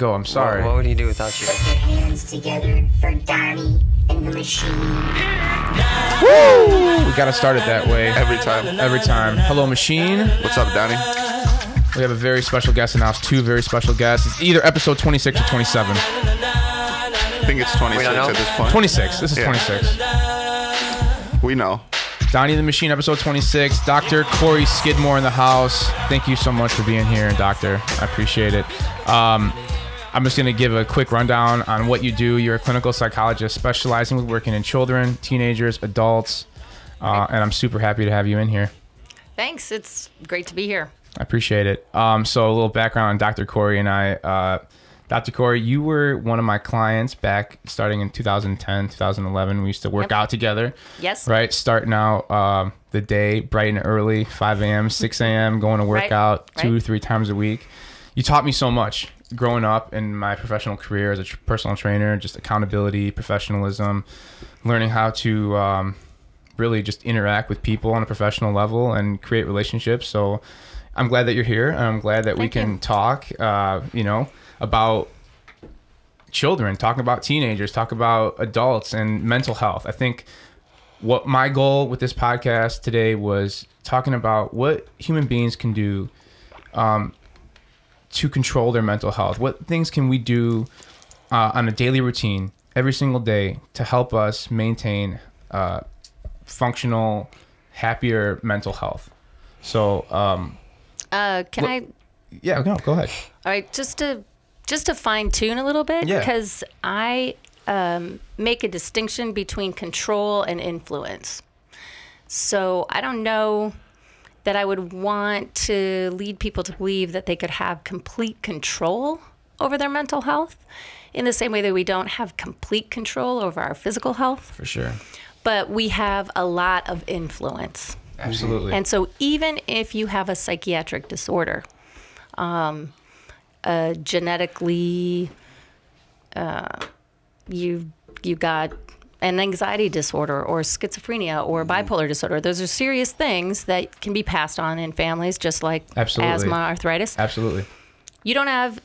Go. I'm sorry. What, what would he do without you? Put your hands together for Donny and the machine. We gotta start it that way Every time. every time. Hello, machine. What's up, Donny? We have a very special guest in the house. Two very special guests. It's either episode 26 or 27. I think it's 26 at this point. 26. This is Yeah. 26. We know. Donny the Machine, episode 26. Dr. Kori Skidmore in the house. Thank you so much for being here, Doctor. I appreciate it. Um, I'm just going to give a quick rundown on what you do. You're a clinical psychologist specializing with working in children, teenagers, adults, uh, and I'm super happy to have you in here. Thanks. It's great to be here. I appreciate it. Um, so a little background on Dr. Kori and I. Uh, Dr. Kori, you were one of my clients back starting in 2010, 2011. We used to work Yep. out together. Yes. Right, starting out um, the day bright and early, 5 a.m., 6 a.m., going to work Right, out two, right. three times a week. You taught me so much growing up in my professional career as a tr- personal trainer, just accountability, professionalism, learning how to um, really just interact with people on a professional level and create relationships. So I'm glad that you're here. I'm glad that we can you. talk, uh, you know, about children, talk about teenagers, talk about adults and mental health. I think what my goal with this podcast today was talking about what human beings can do um, to control their mental health. What things can we do uh, on a daily routine every single day to help us maintain uh, functional, happier mental health? So, um, Uh, can I? yeah, no, go ahead. All right, just to just to fine tune a little bit Yeah. because I um, make a distinction between control and influence. So I don't know that I would want to lead people to believe that they could have complete control over their mental health in the same way that we don't have complete control over our physical health, For sure. but we have a lot of influence. Absolutely. And so, even if you have a psychiatric disorder, um, uh, genetically, uh, you you got an anxiety disorder or schizophrenia or mm-hmm. bipolar disorder. Those are serious things that can be passed on in families, just like Absolutely. asthma, arthritis. Absolutely. You don't have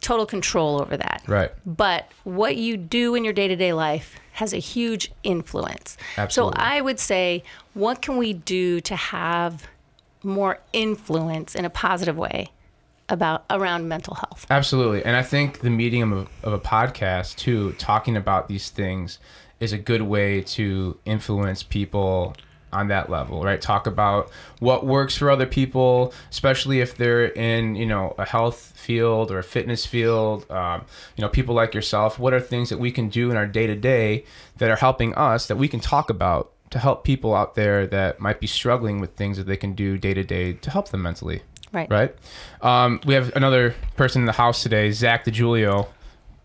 total control over that. Right. But what you do in your day to day life has a huge influence. Absolutely. So I would say, what can we do to have more influence in a positive way about around mental health? Absolutely. And I think the medium of, of a podcast, too, talking about these things is a good way to influence people on that level, right? Talk about what works for other people, especially if they're in, you know, a health field or a fitness field. Um, you know, people like yourself. What are things that we can do in our day to day that are helping us that we can talk about to help people out there that might be struggling with things that they can do day to day to help them mentally? Right. right? Um, we have another person in the house today, Zach DeJulio,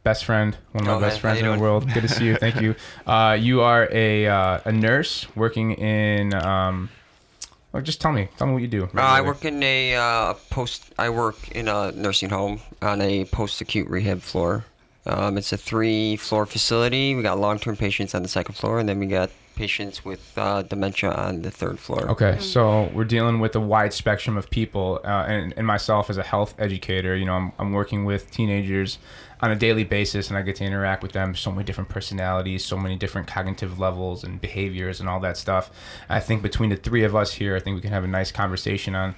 best friend, one of my Oh, best man. friends in the world. Good to see you. Thank you. Uh, you are a uh, a nurse working in. Um, well, just tell me, tell me what you do. Uh, I work in a uh, post. I work in a nursing home on a post-acute rehab floor. Um, it's a three-floor facility. We got long-term patients on the second floor, and then we got patients with uh, dementia on the third floor. Okay, so we're dealing with a wide spectrum of people, uh, and, and myself as a health educator, you know, I'm, I'm working with teenagers on a daily basis, and I get to interact with them. So many different personalities, so many different cognitive levels and behaviors, and all that stuff. I think between the three of us here, I think we can have a nice conversation on,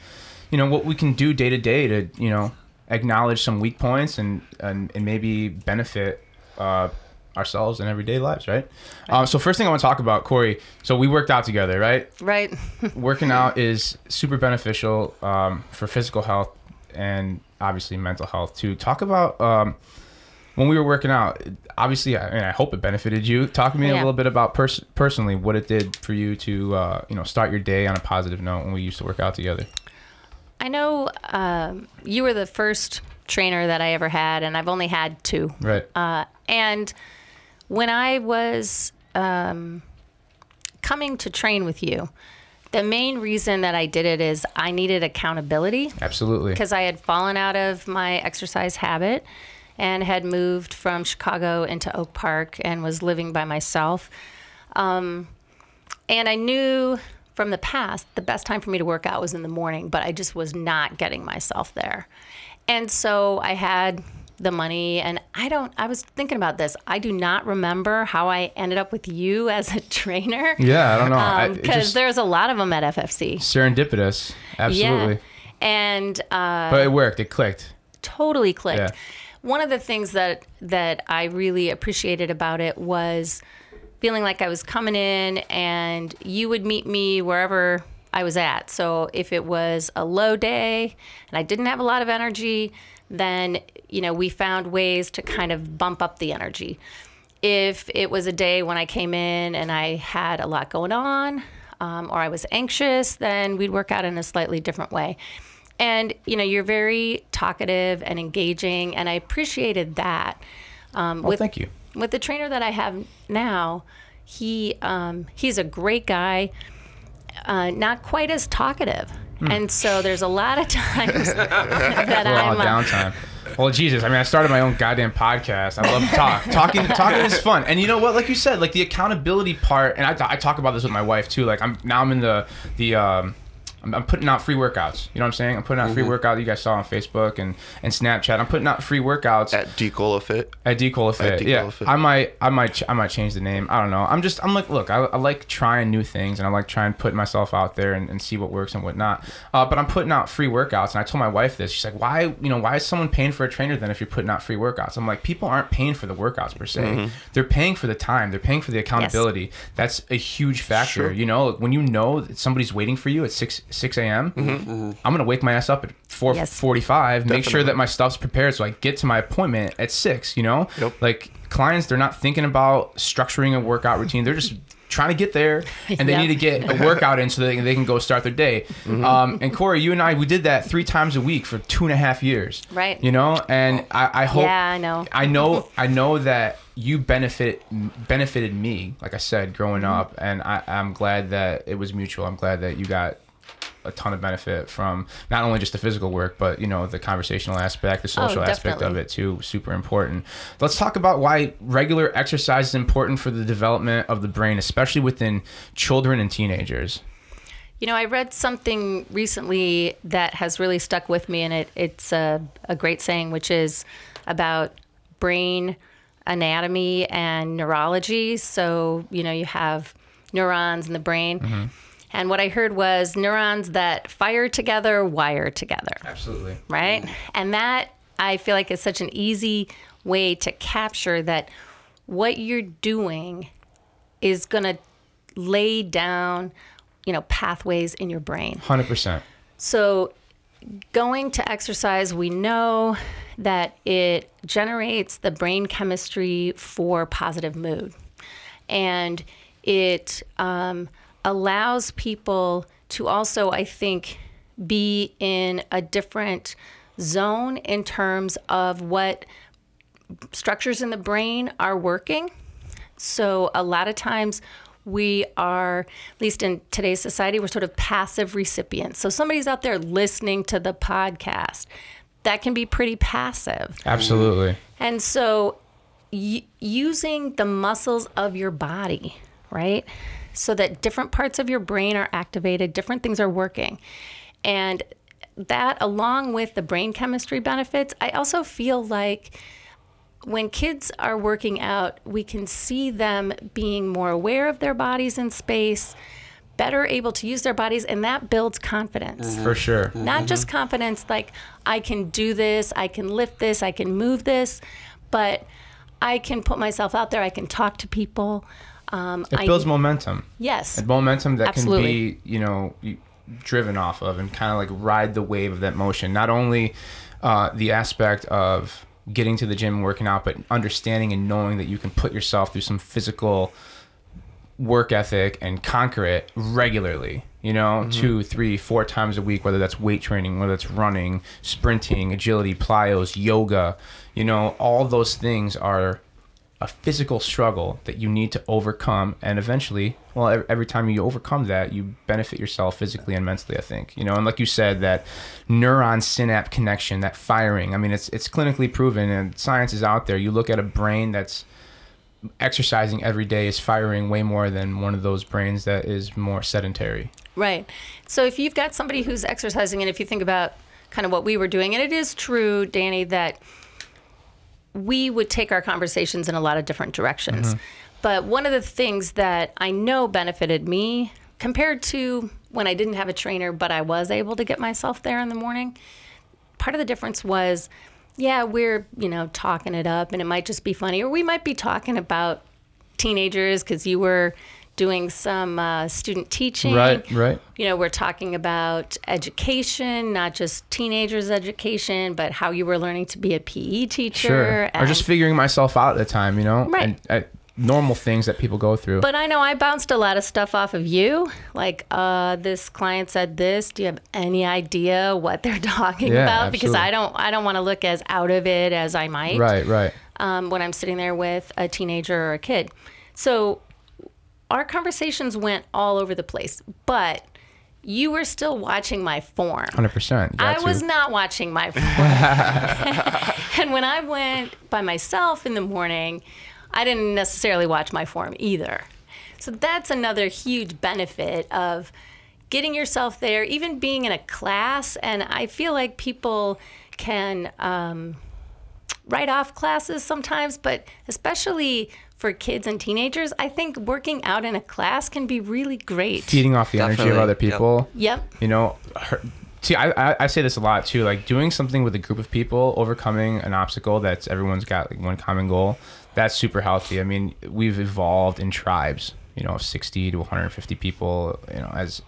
you know, what we can do day to day to, you know, acknowledge some weak points and and, and maybe benefit. Uh, ourselves in everyday lives, right? Um, so first thing I want to talk about, Kori. So we worked out together, right? Right. working out is super beneficial um, for physical health and obviously mental health too. Talk about um, when we were working out. Obviously, I, and I hope it benefited you. Talk to me a little bit about pers- personally what it did for you to uh, you know start your day on a positive note when we used to work out together. I know um, you were the first trainer that I ever had, and I've only had two. Right. Uh, and when I was um, coming to train with you, the main reason that I did it is I needed accountability Absolutely. because I had fallen out of my exercise habit and had moved from Chicago into Oak Park and was living by myself. Um, and I knew from the past the best time for me to work out was in the morning, but I just was not getting myself there. And so I had the money. And I don't, I was thinking about this. I do not remember how I ended up with you as a trainer. Yeah, I don't know. Because just- there's a lot of them at FFC. serendipitous. Absolutely. Yeah. And uh, But it worked. It clicked. totally clicked. Yeah. One of the things that that I really appreciated about it was feeling like I was coming in and you would meet me wherever I was at. So if it was a low day and I didn't have a lot of energy, then you know, we found ways to kind of bump up the energy. If it was a day when I came in and I had a lot going on, um, or I was anxious, then we'd work out in a slightly different way. And you know, you're very talkative and engaging, and I appreciated that. Um, Well, thank you. with the trainer that I have now, he um, he's a great guy, uh, not quite as talkative, Hmm. and so there's a lot of times that I'm uh, downtime. Well, Jesus, I mean, I started my own goddamn podcast. I love to talk. talking, talking is fun, and you know what? Like you said, like the accountability part, and I, I talk about this with my wife too. Like I'm now I'm in the the um, I'm, I'm putting out free workouts. You know what I'm saying? I'm putting out free workout. You guys saw on Facebook and and Snapchat. I'm putting out free workouts At Decola Fit. At Decola Fit, At Decola yeah. Fit. I might, I might, ch- I might change the name. I don't know. I'm just, I'm like, look, I, I like trying new things, and I like trying to put myself out there and, and see what works and what not. Uh, but I'm putting out free workouts, and I told my wife this. She's like, why, you know, why is someone paying for a trainer then if you're putting out free workouts? I'm like, people aren't paying for the workouts per se. Mm-hmm. They're paying for the time. They're paying for the accountability. That's a huge factor. Sure. You know, when you know that somebody's waiting for you at six six a.m. Mm-hmm. I'm gonna wake my ass up at four Yes. forty-five. Make sure that my stuff's prepared so I get to my appointment at six. You know, Yep. like clients, they're not thinking about structuring a workout routine. They're just trying to get there, and they Yep. need to get a workout in so they, they can go start their day. Mm-hmm. Um, and Kori, you and I, we did that three times a week for two and a half years. Right. You know, and I, I hope. Yeah, I know. I know. I know that you benefit benefited me, like I said, growing Mm-hmm. up, and I, I'm glad that it was mutual. I'm glad that you got a ton of benefit from not only just the physical work, but you know the conversational aspect, the oh, social aspect of Oh, it too. Super important. Let's talk about why regular exercise is important for the development of the brain, especially within children and teenagers. You know, I read something recently that has really stuck with me, and it, it's a, a great saying, which is about brain anatomy and neurology. So, you know, you have neurons in the brain. Mm-hmm. And what I heard was neurons that fire together, wire together Absolutely. right? And that I feel like is such an easy way to capture that what you're doing is going to lay down, you know, pathways in your brain. Hundred percent. So going to exercise, we know that it generates the brain chemistry for positive mood. And it um, allows people to also, I think, be in a different zone in terms of what structures in the brain are working. So a lot of times we are, at least in today's society, we're sort of passive recipients. So somebody's out there listening to the podcast. That can be pretty passive. Absolutely. And so y- using the muscles of your body, right? So that different parts of your brain are activated, different things are working. And that, along with the brain chemistry benefits, I also feel like when kids are working out, we can see them being more aware of their bodies in space, better able to use their bodies, and that builds confidence mm-hmm. For sure. not mm-hmm. just confidence like I can do this, I can lift this, I can move this, but I can put myself out there, I can talk to people. Um, It I, builds momentum. yes, And momentum that Absolutely. can be, you know, driven off of and kind of like ride the wave of that motion. Not only uh, the aspect of getting to the gym and working out, but understanding and knowing that you can put yourself through some physical work ethic and conquer it regularly. You know, two, three, four times a week, whether that's weight training, whether that's running, sprinting, agility, plyos, yoga, you know, all those things are a physical struggle that you need to overcome and eventually well every time you overcome that you benefit yourself physically and mentally i think you know and like you said that neuron synapse connection that firing i mean it's it's clinically proven and science is out there you look at a brain that's exercising every day is firing way more than one of those brains that is more sedentary right. So if you've got somebody who's exercising, and if you think about kind of what we were doing, and it is true, Danny, that we would take our conversations in a lot of different directions. But one of the things that I know benefited me compared to when I didn't have a trainer, but I was able to get myself there in the morning, part of the difference was, yeah, we're, you know, talking it up and it might just be funny, or we might be talking about teenagers because you were doing some uh, student teaching. Right, right. You know, we're talking about education, not just teenagers' education, but how you were learning to be a PE teacher. Sure. Or just figuring myself out at the time, you know? Right. And, uh, normal things that people go through. But I know I bounced a lot of stuff off of you. Like, uh, this client said this. Do you have any idea what they're talking Yeah, about? Because. I don't, I don't want to look as out of it as I might. right, right. um, when I'm sitting there with a teenager or a kid. So our conversations went all over the place, but you were still watching my form. 100%. I was not watching my form. and when I went by myself in the morning, I didn't necessarily watch my form either. So that's another huge benefit of getting yourself there, even being in a class. And I feel like people can um, write off classes sometimes, but especially for kids and teenagers, I think working out in a class can be really great. Feeding off the energy of Definitely, other yep. people. Yep. you know her, see I, I i say this a lot too like doing something with a group of people overcoming an obstacle that's everyone's got like one common goal that's super healthy i mean we've evolved in tribes you know of 60 to 150 people you know as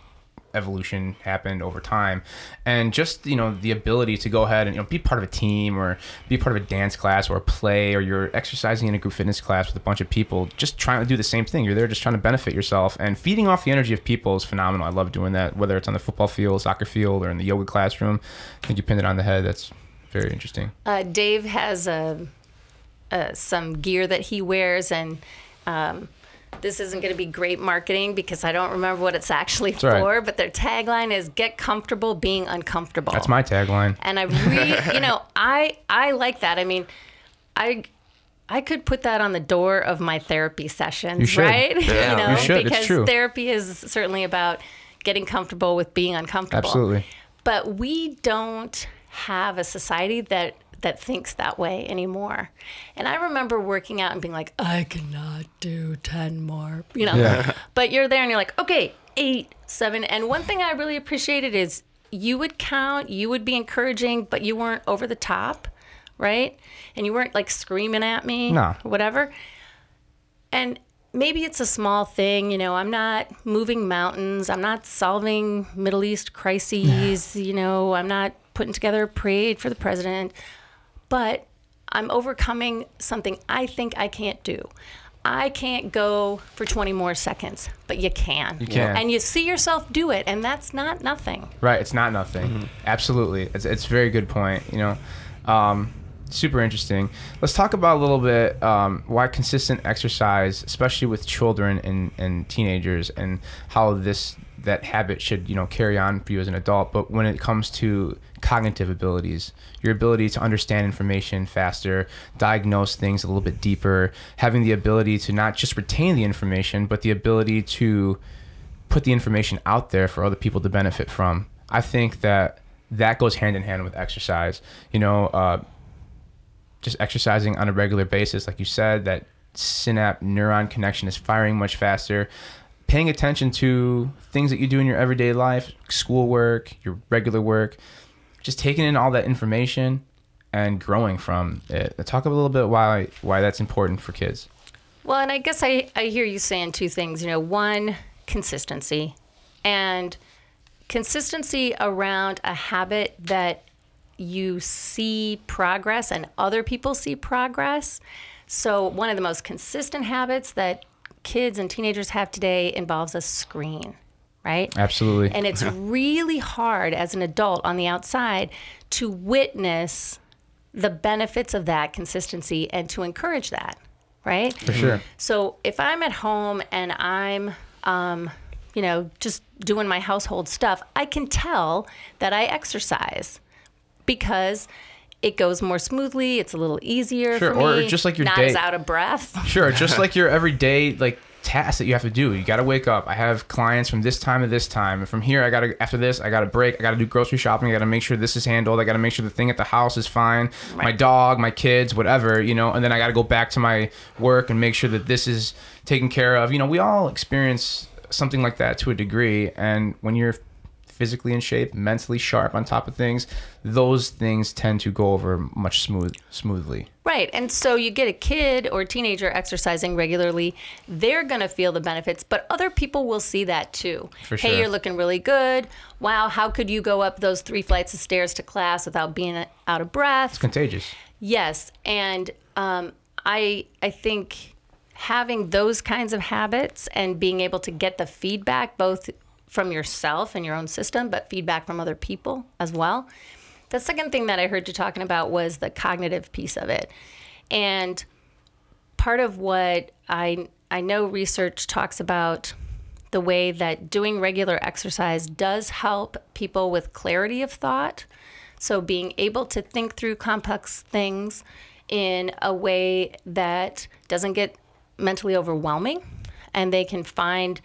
evolution happened over time. And just you know the ability to go ahead and you know be part of a team or be part of a dance class or a play or you're exercising in a group fitness class with a bunch of people just trying to do the same thing. You're there just trying to benefit yourself and feeding off the energy of people is phenomenal. I love doing that whether it's on the football field soccer field or in the yoga classroom. I think you pinned it on the head. That's very interesting. Uh, Dave has a, uh, some gear that he wears, and um, this isn't going to be great marketing because I don't remember what it's actually all for. right. But their tagline is "Get comfortable being uncomfortable." that's my tagline And I really, you know, I I like that. I mean, I I could put that on the door of my therapy sessions, You should. right? Yeah. you know, You should. It's because true. therapy is certainly about getting comfortable with being uncomfortable. Absolutely. But we don't have a society that that thinks that way anymore. And I remember working out and being like, I cannot do 10 more, you know. Yeah. But you're there and you're like, okay, eight, seven. And one thing I really appreciated is you would count, you would be encouraging, but you weren't over the top, right? And you weren't like screaming at me No. or whatever. And maybe it's a small thing, you know, I'm not moving mountains, I'm not solving Middle East crises, you know, I'm not putting together a parade for the president, but I'm overcoming something I think I can't do. I can't go for 20 more seconds, but you can. You can. And you see yourself do it, and that's not nothing. Right, it's not nothing. Absolutely, it's it's a very good point. You know, um, super interesting. Let's talk about a little bit um, why consistent exercise, especially with children and, and teenagers, and how this that habit should you know carry on for you as an adult. But when it comes to cognitive abilities, your ability to understand information faster, diagnose things a little bit deeper, having the ability to not just retain the information, but the ability to put the information out there for other people to benefit from. I think that that goes hand in hand with exercise. You know, uh, just exercising on a regular basis, like you said, that synapse neuron connection is firing much faster. Paying attention to things that you do in your everyday life, schoolwork, your regular work, just taking in all that information and growing from it. Talk a little bit why why that's important for kids. Well, and I guess I, I hear you saying two things. You know, one, consistency, and consistency around a habit that you see progress and other people see progress. So, one of the most consistent habits that kids and teenagers have today involves a screen, right? Absolutely. And it's really hard as an adult on the outside to witness the benefits of that consistency and to encourage that, right? for sure. So if I'm at home and I'm, um, you know, just doing my household stuff, I can tell that I exercise because it goes more smoothly. It's a little easier Sure, for me. or just like your not day- as out of breath. Sure, just like your everyday like tasks that you have to do. You got to wake up. I have clients from this time to this time. And from here, I got to, after this, I got to break. I got to do grocery shopping. I got to make sure this is handled. I got to make sure the thing at the house is fine. My dog, my kids, whatever, you know, and then I got to go back to my work and make sure that this is taken care of. You know, we all experience something like that to a degree. And when you're physically in shape, mentally sharp on top of things, those things tend to go over much smooth smoothly. Right. And so you get a kid or a teenager exercising regularly, they're going to feel the benefits, but other people will see that too. For Hey, sure. you're looking really good. Wow, how could you go up those three flights of stairs to class without being out of breath? It's contagious. Yes, and um, I I think having those kinds of habits and being able to get the feedback both from yourself and your own system, but feedback from other people as well. The second thing that I heard you talking about was the cognitive piece of it, and part of what I I know research talks about the way that doing regular exercise does help people with clarity of thought. So being able to think through complex things in a way that doesn't get mentally overwhelming and they can find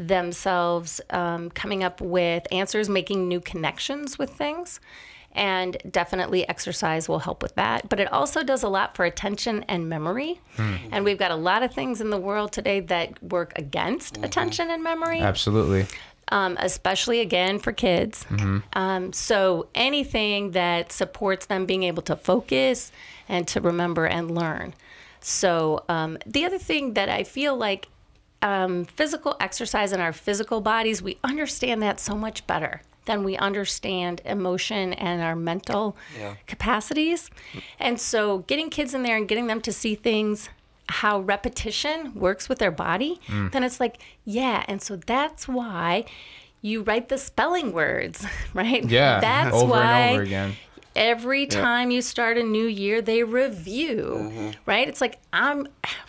themselves um, coming up with answers, making new connections with things. And definitely exercise will help with that. But it also does a lot for attention and memory. And we've got a lot of things in the world today that work against attention and memory Absolutely. um, especially again for kids. Um, so anything that supports them being able to focus and to remember and learn. So um, the other thing that I feel like um, physical exercise in our physical bodies, we understand that so much better than we understand emotion and our mental Yeah. capacities. And so getting kids in there and getting them to see things how repetition works with their body, then it's like, yeah, and so that's why you write the spelling words, right? Yeah. That's over why and over again. Every time you start a new year they review right it's like i'm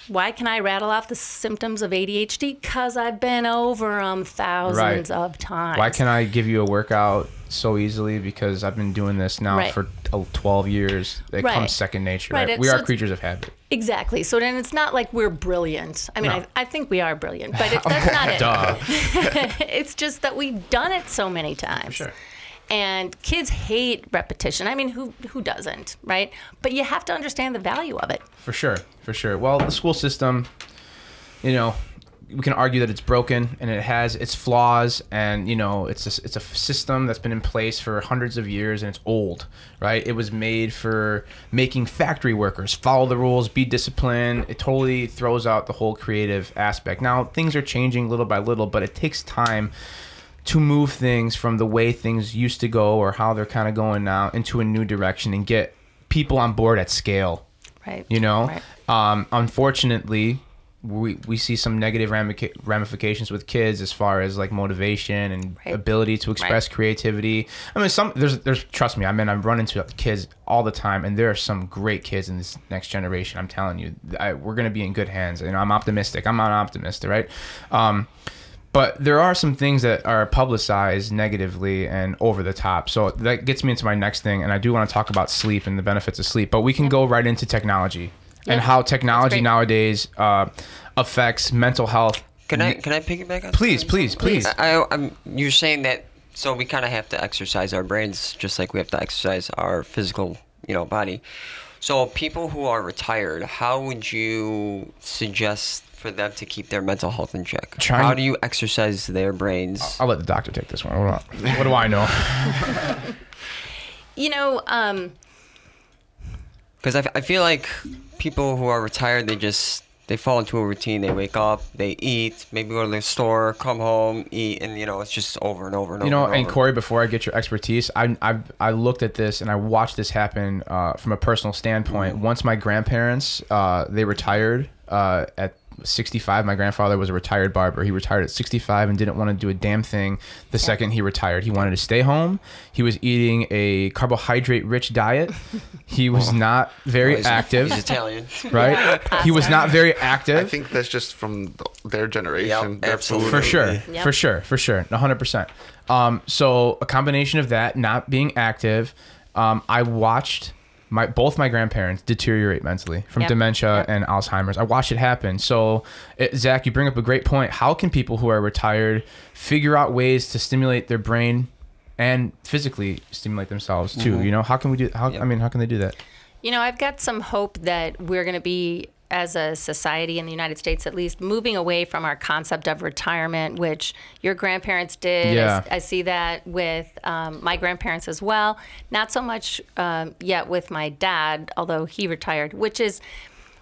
why can i rattle off the symptoms of adhd because i've been over them thousands Right. of times Why can I give you a workout so easily? Because I've been doing this now Right. for uh, 12 years. It Right. comes second nature. Right. We so are creatures of habit. exactly so then it's not like we're brilliant i mean No. I, I think we are brilliant but it, that's not it it's just that we've done it so many times sure. And kids hate repetition. I mean who who doesn't right? But you have to understand the value of it. For sure. For sure. Well, the school system, you know, we can argue that it's broken and it has its flaws and you know it's a, it's a system that's been in place for hundreds of years and it's old right? It was made for making factory workers follow the rules be disciplined. It totally throws out the whole creative aspect. Now things are changing little by little but it takes time to move things from the way things used to go or how they're kind of going now into a new direction and get people on board at scale. Right. You know? Right. um, unfortunately we, we see some negative ramica- ramifications with kids as far as like motivation and Right. ability to express creativity. I mean some there's there's trust me i mean i run into kids all the time and there are some great kids in this next generation i'm telling you. I, we're going to be in good hands and i'm optimistic. I'm an optimist right? Um, but there are some things that are publicized negatively and over the top. So that gets me into my next thing, and I do want to talk about sleep and the benefits of sleep. But we can go right into technology and how technology nowadays uh, affects mental health. Can I can I piggyback on? Please, something? please, please. I, I, I'm, you're saying that so we kind of have to exercise our brains just like we have to exercise our physical, you know, body. So people who are retired, how would you suggest for them to keep their mental health in check? Trying- How do you exercise their brains? I'll let the doctor take this one. What do I, what do I know? you know um, Because I, f- I feel like people who are retired, they just they fall into a routine. They wake up, they eat, maybe go to the store, come home, eat, and you know it's just over and over and over. You over. know, and and. Kori, before I get your expertise, I I I looked at this and I watched this happen uh, from a personal standpoint. Once my grandparents uh, they retired uh, at 65. My grandfather was a retired barber. He retired at 65 and didn't want to do a damn thing. The second he retired, he wanted to stay home. He was eating a carbohydrate-rich diet. He was not very He's- active, He's Italian. right? He was not very active. I think that's just from their generation. Yep, their absolutely. For sure, Yep. for sure, for sure, one hundred percent. Um, so a combination of that, not being active, um, I watched my both my grandparents deteriorate mentally from Yep. dementia Yep. and Alzheimer's. I watched it happen. So, it, Zach, you bring up a great point. How can people who are retired figure out ways to stimulate their brain and physically stimulate themselves too? Mm-hmm. You know, how can we do? How I mean, how can they do that? You know, I've got some hope that we're going to be, as a society in the United States at least, moving away from our concept of retirement, which your grandparents did. I Yeah. s- I, see that with um, my grandparents as well. Not so much um, yet with my dad, although he retired, which is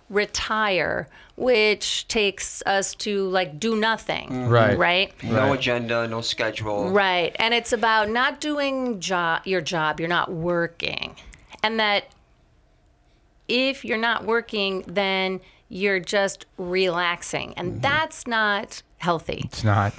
retire, which takes us to like do nothing. Right. Right. No Right. agenda, no schedule. Right. And it's about not doing job your job, you're not working. And that if you're not working, then you're just relaxing. And that's not healthy. It's not.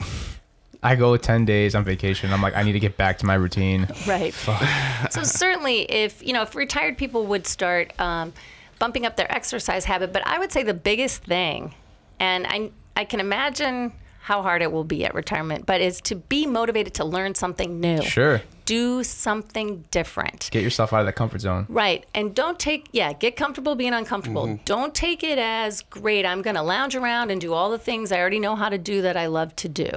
I go 10 days on vacation. I'm like, I need to get back to my routine. Right. so certainly if, you know, if retired people would start um, bumping up their exercise habit, but I would say the biggest thing, and I, I can imagine how hard it will be at retirement, but is to be motivated to learn something new. Sure. Do something different. Get yourself out of that comfort zone. Right. And don't take, yeah, get comfortable being uncomfortable. Mm-hmm. Don't take it as great. I'm going to lounge around and do all the things I already know how to do that I love to do.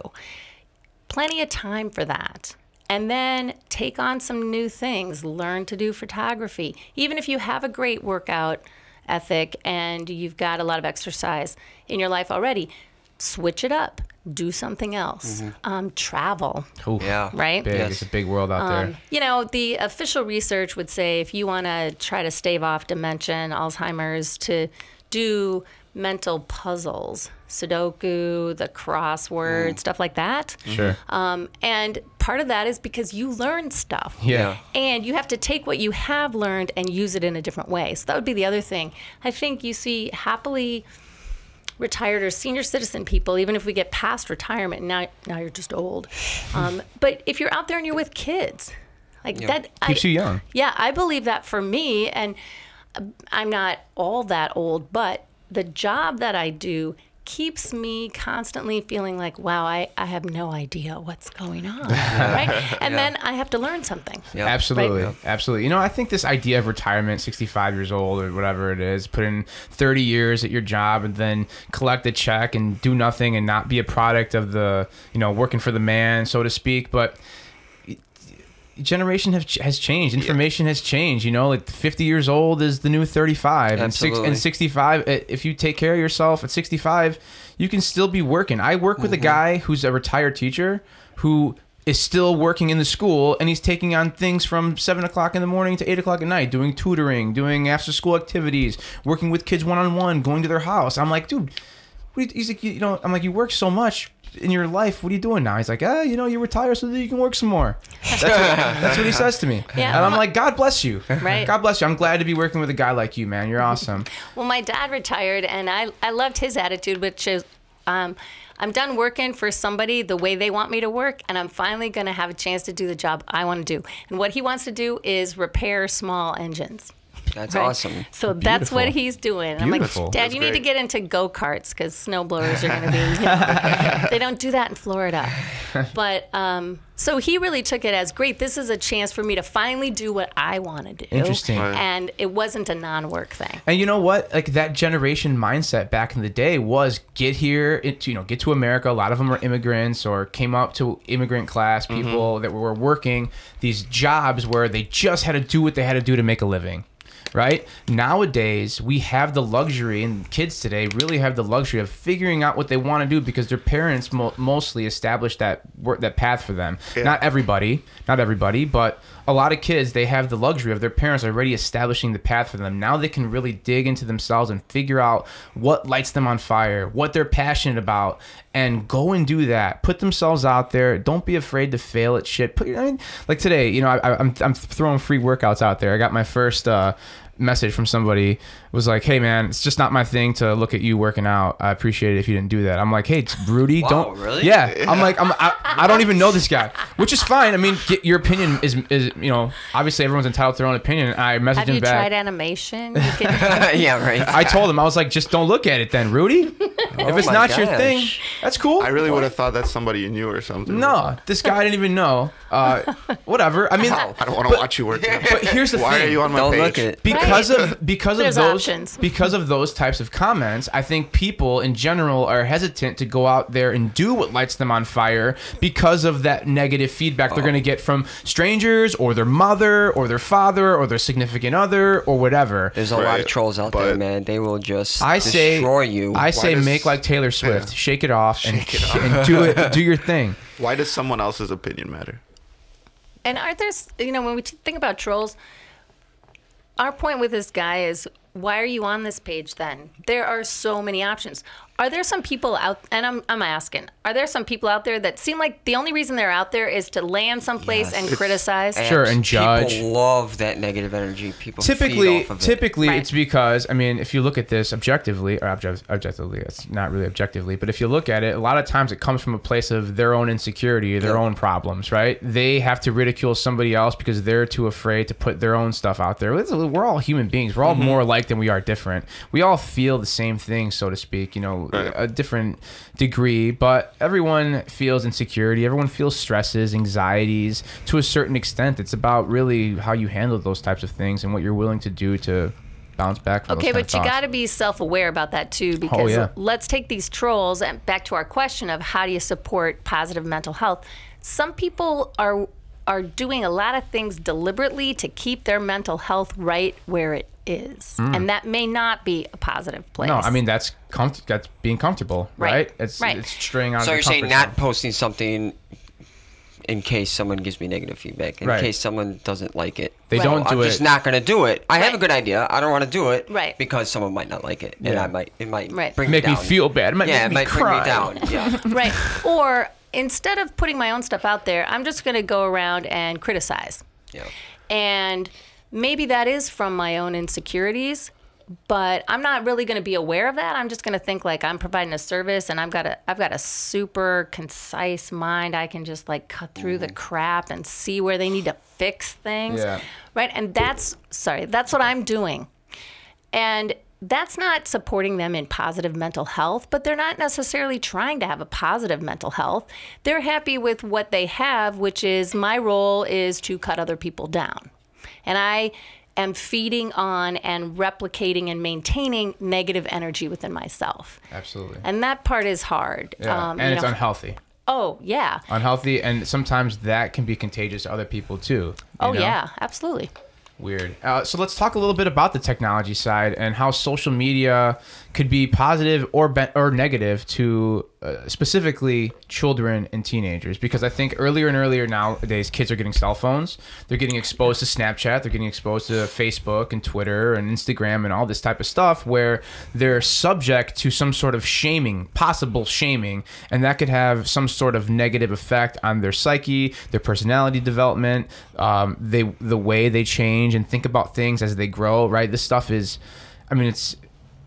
Plenty of time for that. And then take on some new things. Learn to do photography. Even if you have a great workout ethic and you've got a lot of exercise in your life already, switch it up. Do something else. Um, travel Ooh, Yeah. right? Big. Yes. It's a big world out there. You know, the official research would say if you want to try to stave off dementia and Alzheimer's, to do mental puzzles, Sudoku, the crossword, stuff like that. Sure. Um, and part of that is because you learn stuff. yeah. And you have to take what you have learned and use it in a different way. So that would be the other thing. I think you see happily retired or senior citizen people, even if we get past retirement, now now you're just old. Um, but if you're out there and you're with kids, like that Keeps I, you young. Yeah, I believe that for me, and uh, I'm not all that old, but the job that I do keeps me constantly feeling like, wow, I, I have no idea what's going on. right? And then I have to learn something. Yeah. Absolutely. Right. Absolutely. You know, I think this idea of retirement, 65 years old or whatever it is, put in 30 years at your job and then collect a check and do nothing and not be a product of the, you know, working for the man, so to speak. But generation have, has changed. Information has changed you know like 50 years old is the new 35 and, six, and 65 uh, if you take care of yourself at 65 you can still be working. I work with a Mm-hmm. guy who's a retired teacher who is still working in the school and he's taking on things from 7 o'clock in the morning to 8 o'clock at night doing tutoring doing after school activities working with kids one-on-one going to their house. I'm like dude what you, he's like, you, you know, I'm like, you work so much in your life. What are you doing now? He's like, ah, you know, you retire so that you can work some more. That's what, that's what he says to me. Yeah. And I'm like, God bless you. Right. God bless you. I'm glad to be working with a guy like you, man. You're awesome. Well, my dad retired, and I, I loved his attitude, which is um, I'm done working for somebody the way they want me to work, and I'm finally going to have a chance to do the job I want to do. And what he wants to do is repair small engines. That's right? awesome. So that's what he's doing. I'm like, Dad, That's you need to get into go karts because snow blowers are going to be. You know, they don't do that in Florida. But um, so he really took it as great. This is a chance for me to finally do what I want to do. Interesting. Right. And it wasn't a non-work thing. And you know what? Like that generation mindset back in the day was get here, it, you know, get to America. A lot of them are immigrants or came up to immigrant class people that were working these jobs where they just had to do what they had to do to make a living. Right nowadays, we have the luxury, and kids today really have the luxury of figuring out what they want to do because their parents mo- mostly established that work, that path for them. Not everybody, not everybody, but a lot of kids they have the luxury of their parents already establishing the path for them. Now they can really dig into themselves and figure out what lights them on fire, what they're passionate about, and go and do that. Put themselves out there. Don't be afraid to fail at shit. Put, I mean, like today, you know, I, I- I'm I'm throwing free workouts out there. I got my first. Uh, message from somebody was like hey man it's just not my thing to look at you working out i appreciate it if you didn't do that i'm like hey rudy Wow, don't really? yeah i'm like I'm, I, I don't even know this guy which is fine i mean get, your opinion is is you know obviously everyone's entitled to their own opinion i messaged Have him you back tried animation? You can, yeah, right. I told him I was like, just don't look at it then, Rudy. if it's my not your thing, that's cool. I really would have thought that's somebody you knew or something. no, this guy I didn't even know. Uh, whatever. I mean, Wow, I don't want to watch you work. Out. but here's the Why thing. Why are you on my Don't page? look it. because of because of There's those options. because of those types of comments i think people in general are hesitant to go out there and do what lights them on fire because of that negative feedback they're oh. going to get from strangers or their mother or their father or their significant other or whatever There's a lot Right, of trolls out there, but- man. They will just I say, destroy you. I say, does- make like Taylor Swift, Yeah. shake it off, and, it off. and do it, do your thing. Why does someone else's opinion matter? And aren't there, s- you know, when we t- think about trolls, our point with this guy is why are you on this page then? There are so many options. Are there some people out, and I'm, I'm asking, are there some people out there that seem like the only reason they're out there is to land someplace Yes. and It's- criticize? Sure, and judge. People love that negative energy. People feed typically off of it. typically Right. it's because i mean if you look at this objectively or object, objectively it's not really objectively but if you look at it a lot of times it comes from a place of their own insecurity their Yeah. own problems right they have to ridicule somebody else because they're too afraid to put their own stuff out there Listen, we're all human beings we're all Mm-hmm. more alike than we are different we all feel the same thing so to speak you know Right. a different degree but everyone feels insecurity everyone feels stresses anxieties to a certain extent it's about really how you handle those types of things and what you're willing to do to bounce back from Okay, but you got to be self aware about that too, oh, because Oh, yeah. let's take these trolls and back to our question of how do you support positive mental health. Some people are are doing a lot of things deliberately to keep their mental health right where it is, and that may not be a positive place. Mm. no i mean that's comf- that's being comfortable right, Right, it's right. it's straying out So you're saying comfort not zone. posting something in case someone gives me negative feedback, in Right. case someone doesn't like it. They Right. don't do it. I'm just not gonna do it. I have a good idea. I don't want to do it. Right. Because someone might not like it, and Yeah. I might it might Right. bring make me me feel bad it might yeah, make it me might cry bring me down. Yeah. right. Or instead of putting my own stuff out there, I'm just going to go around and criticize. yeah. And maybe that is from my own insecurities, but I'm not really going to be aware of that. I'm just going to think like I'm providing a service and I've got a I've got a super concise mind. I can just like cut through the mm-hmm. crap and see where they need to fix things. Yeah. Right? And that's sorry, that's what I'm doing. And that's not supporting them in positive mental health, but they're not necessarily trying to have a positive mental health. They're happy with what they have, which is my role is to cut other people down. And I am feeding on and replicating and maintaining negative energy within myself. absolutely And that part is hard. yeah. Um, and it's know- unhealthy Oh, yeah. unhealthy and sometimes that can be contagious to other people too Oh, know? yeah, absolutely. Weird. Uh, so let's talk a little bit about the technology side and how social media could be positive or be- or negative to uh, specifically children and teenagers. Because I think earlier and earlier nowadays, kids are getting cell phones. They're getting exposed to Snapchat. They're getting exposed to Facebook and Twitter and Instagram and all this type of stuff where they're subject to some sort of shaming, possible shaming, and that could have some sort of negative effect on their psyche, their personality development, um, they the way they change and think about things as they grow. Right, this stuff is, I mean, it's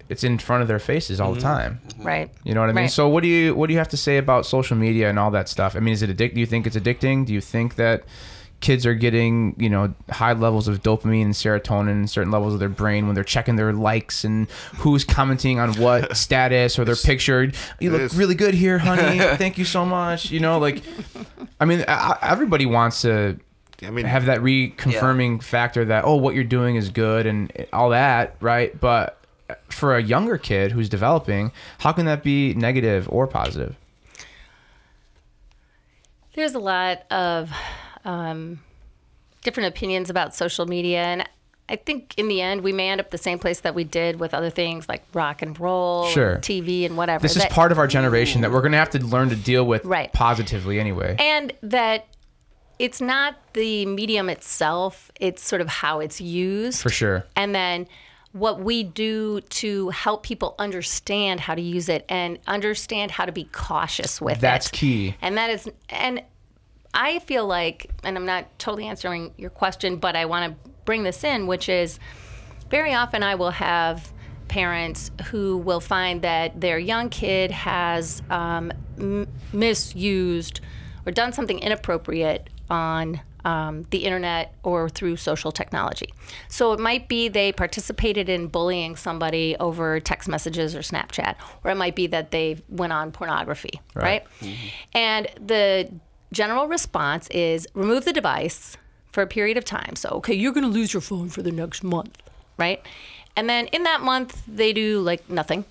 it's in front of their faces all the time. Right. You know what I mean? Right. So what do you what do you have to say about social media and all that stuff? I mean, is it addict? Do you think it's addicting? Do you think that kids are getting you know high levels of dopamine and serotonin in certain levels of their brain when they're checking their likes and who's commenting on what status or their picture? You look really good here, honey. Thank you so much. You know, like, I mean, I- I- everybody wants to I mean, have that reconfirming factor that oh what you're doing is good and all that right but for a younger kid who's developing how can that be negative or positive There's a lot of um, different opinions about social media, and I think in the end we may end up the same place that we did with other things like rock and roll, Sure. and TV, and whatever. this is That- part of our generation that we're going to have to learn to deal with Right. positively anyway and that it's not the medium itself; it's sort of how it's used. for sure and then what we do to help people understand how to use it and understand how to be cautious with That's it. That's key. And that is and I feel like and I'm not totally answering your question, but I want to bring this in which is very often I will have parents who will find that their young kid has um, m- misused or done something inappropriate on um, the internet or through social technology. So it might be they participated in bullying somebody over text messages or Snapchat, or it might be that they went on pornography, right? And the general response is remove the device for a period of time. So, okay, you're going to lose your phone for the next month, right? And then in that month, they do like nothing,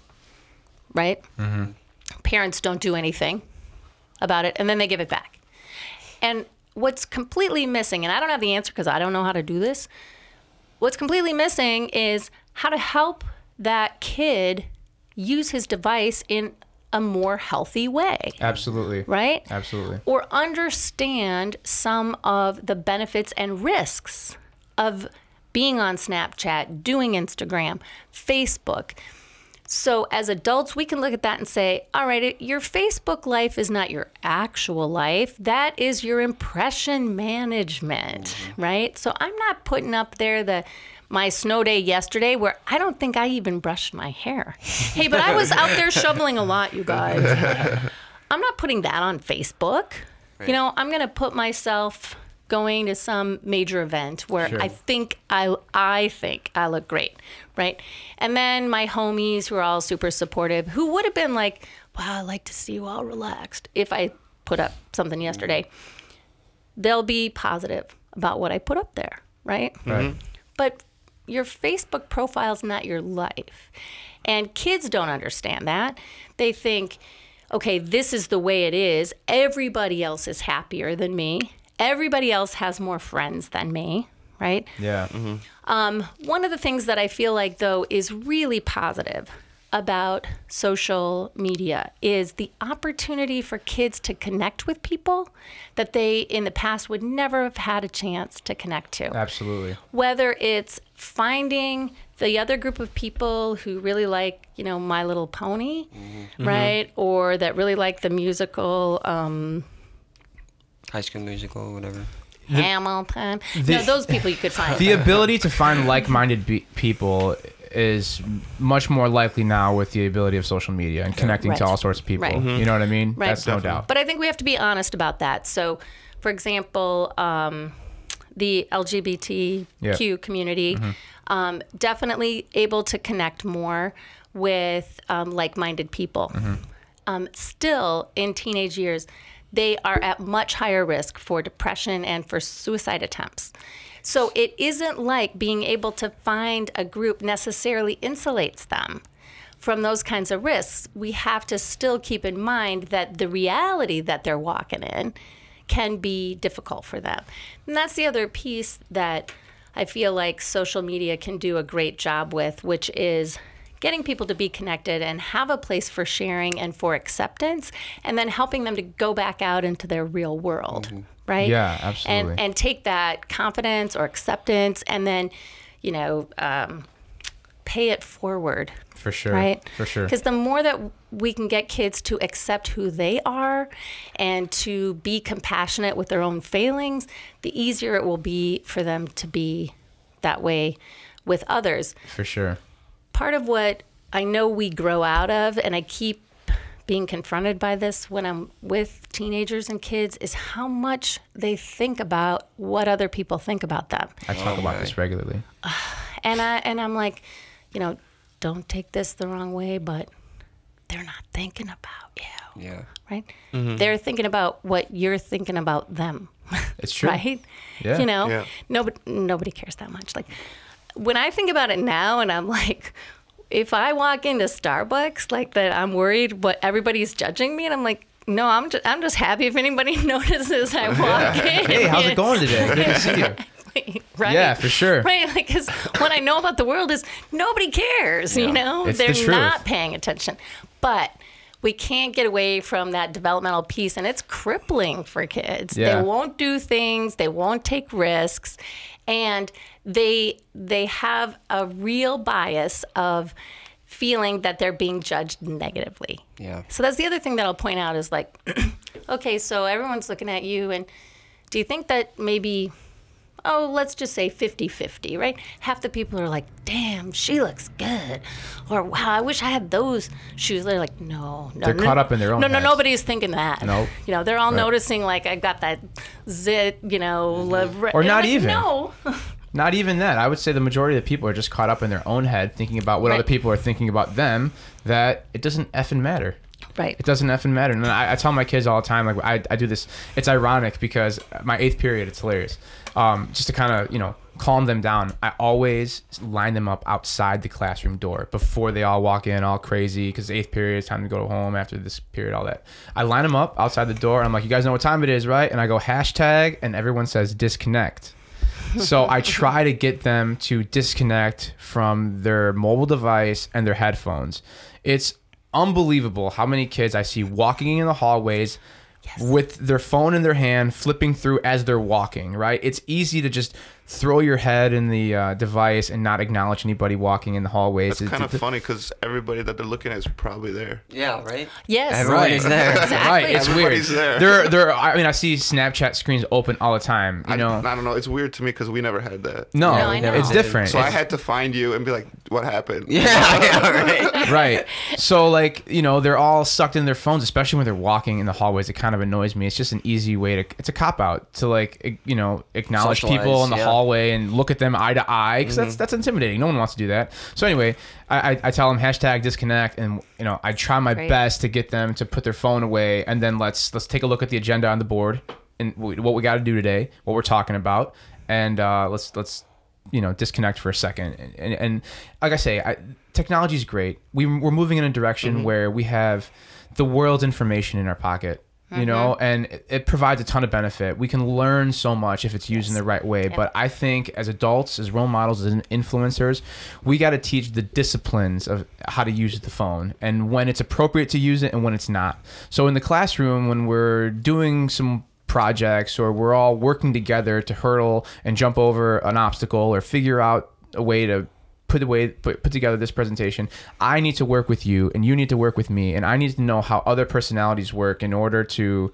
right? Parents don't do anything about it, and then they give it back. And what's completely missing, and I don't have the answer because I don't know how to do this, what's completely missing is how to help that kid use his device in a more healthy way Absolutely. right? Absolutely. Or understand some of the benefits and risks of being on Snapchat, doing Instagram, Facebook. So, as adults, we can look at that and say, all right, your Facebook life is not your actual life. That is your impression management, mm-hmm. right? So, I'm not putting up there the my snow day yesterday where I don't think I even brushed my hair. Hey, but I was out there shoveling a lot, you guys. I'm not putting that on Facebook. You know, I'm going to put myself going to some major event where Sure. I think I I think I look great, right? And then my homies who are all super supportive, who would have been like, "Wow, I like to see you all relaxed." If I put up something yesterday, they'll be positive about what I put up there, right? Right. Mm-hmm. But your Facebook profile is not your life. And kids don't understand that. They think, okay, this is the way it is. Everybody else is happier than me. Everybody else has more friends than me, right? Yeah. Um, one of the things that I feel like, though, is really positive about social media is the opportunity for kids to connect with people that they in the past would never have had a chance to connect to Absolutely. whether it's finding the other group of people who really like, you know, My Little Pony, right? Or that really like the musical um, High School Musical, whatever. Hamilton. no, those people you could find. The ability to find like-minded be- people is much more likely now with the ability of social media and connecting to all sorts of people. Right. You know what I mean? Right. That's no doubt. But I think we have to be honest about that. So, for example, um, the LGBTQ Yeah. community um, definitely able to connect more with um, like-minded people. Um, still, in teenage years, they are at much higher risk for depression and for suicide attempts. So it isn't like being able to find a group necessarily insulates them from those kinds of risks, we have to still keep in mind that the reality that they're walking in can be difficult for them. And that's the other piece that I feel like social media can do a great job with, which is getting people to be connected and have a place for sharing and for acceptance, and then helping them to go back out into their real world. Right? Yeah, absolutely. And and take that confidence or acceptance and then, you know, um, pay it forward For sure. right? For sure. Because the more that we can get kids to accept who they are and to be compassionate with their own failings, the easier it will be for them to be that way with others. For sure. Part of what I know we grow out of, and I keep being confronted by this when I'm with teenagers and kids, is how much they think about what other people think about them I talk about this regularly. and I and I'm like, you know, don't take this the wrong way, but they're not thinking about you, Yeah. right? Mm-hmm. They're thinking about what you're thinking about them, It's true. right? Yeah. You know, Yeah. nobody nobody cares that much. Like when I think about it now, and I'm like. If I walk into Starbucks like that, I'm worried what everybody's judging me, and I'm like, no, I'm just, I'm just happy if anybody notices I walk in. Hey, how's it going today? Good to see you. right? Yeah, for sure. Right, like because what I know about the world is nobody cares. You know, It's they're truth. not paying attention. But we can't get away from that developmental piece, and it's crippling for kids. Yeah. They won't do things. They won't take risks, and they they have a real bias of feeling that they're being judged negatively. Yeah. So that's the other thing that I'll point out is like, okay, so everyone's looking at you, and do you think that maybe oh, let's just say 50 50, right? Half the people are like, damn, she looks good. Or, wow, I wish I had those shoes. They're like, no, no. They're no, caught up in their own No, no, heads. nobody's thinking that. Nope. You know, they're all Right. noticing, like, I've got that zit, you know, mm-hmm. liv- Or not like, even. No. Not even that. I would say the majority of the people are just caught up in their own head, thinking about what Right. other people are thinking about them. That it doesn't effing matter. Right. It doesn't effing matter. And I, I tell my kids all the time, like I, I do this. It's ironic because my eighth period, it's hilarious. Um, just to kind of you know calm them down, I always line them up outside the classroom door before they all walk in all crazy because eighth period is time to go home after this period, all that. I line them up outside the door. I'm like, you guys know what time it is, right? And I go hashtag, and everyone says disconnect. So I try to get them to disconnect from their mobile device and their headphones. It's unbelievable how many kids I see walking in the hallways with their phone in their hand, flipping through as they're walking, right? It's easy to just throw your head in the uh, device and not acknowledge anybody walking in the hallways. It's kind of funny because everybody that they're looking at is probably there. Yeah, right. Yes. Everybody's there. Exactly. Right, it's Everybody's weird. there. There, there. I mean, I see Snapchat screens open all the time. You I, know, I don't know. It's weird to me because we never had that. no, No, I know. it's different. So I had to find you and be like, "What happened?" Yeah, yeah, right. right. So like, you know, they're all sucked in their phones, especially when they're walking in the hallways. It kind of annoys me. It's just an easy way to it's a cop out to like, you know, acknowledge people in the yeah. Hallway and look at them eye to eye because that's that's intimidating. No one wants to do that. So anyway, I, I, I tell them hashtag disconnect and you know, I try my Great. best to get them to put their phone away and then let's let's take a look at the agenda on the board and w- what we got to do today, what we're talking about and uh, let's let's you know disconnect for a second and, and, and like i say I, technology is great we, we're moving in a direction where we have the world's information in our pocket you uh-huh. know and it, it provides a ton of benefit. We can learn so much if it's used in the right way. But i think as adults as role models as influencers we got to teach the disciplines of how to use the phone and when it's appropriate to use it and when it's not. So in the classroom when we're doing some projects or we're all working together to hurdle and jump over an obstacle or figure out a way to put away put, put together this presentation. I need to work with you and you need to work with me and i need to know how other personalities work in order to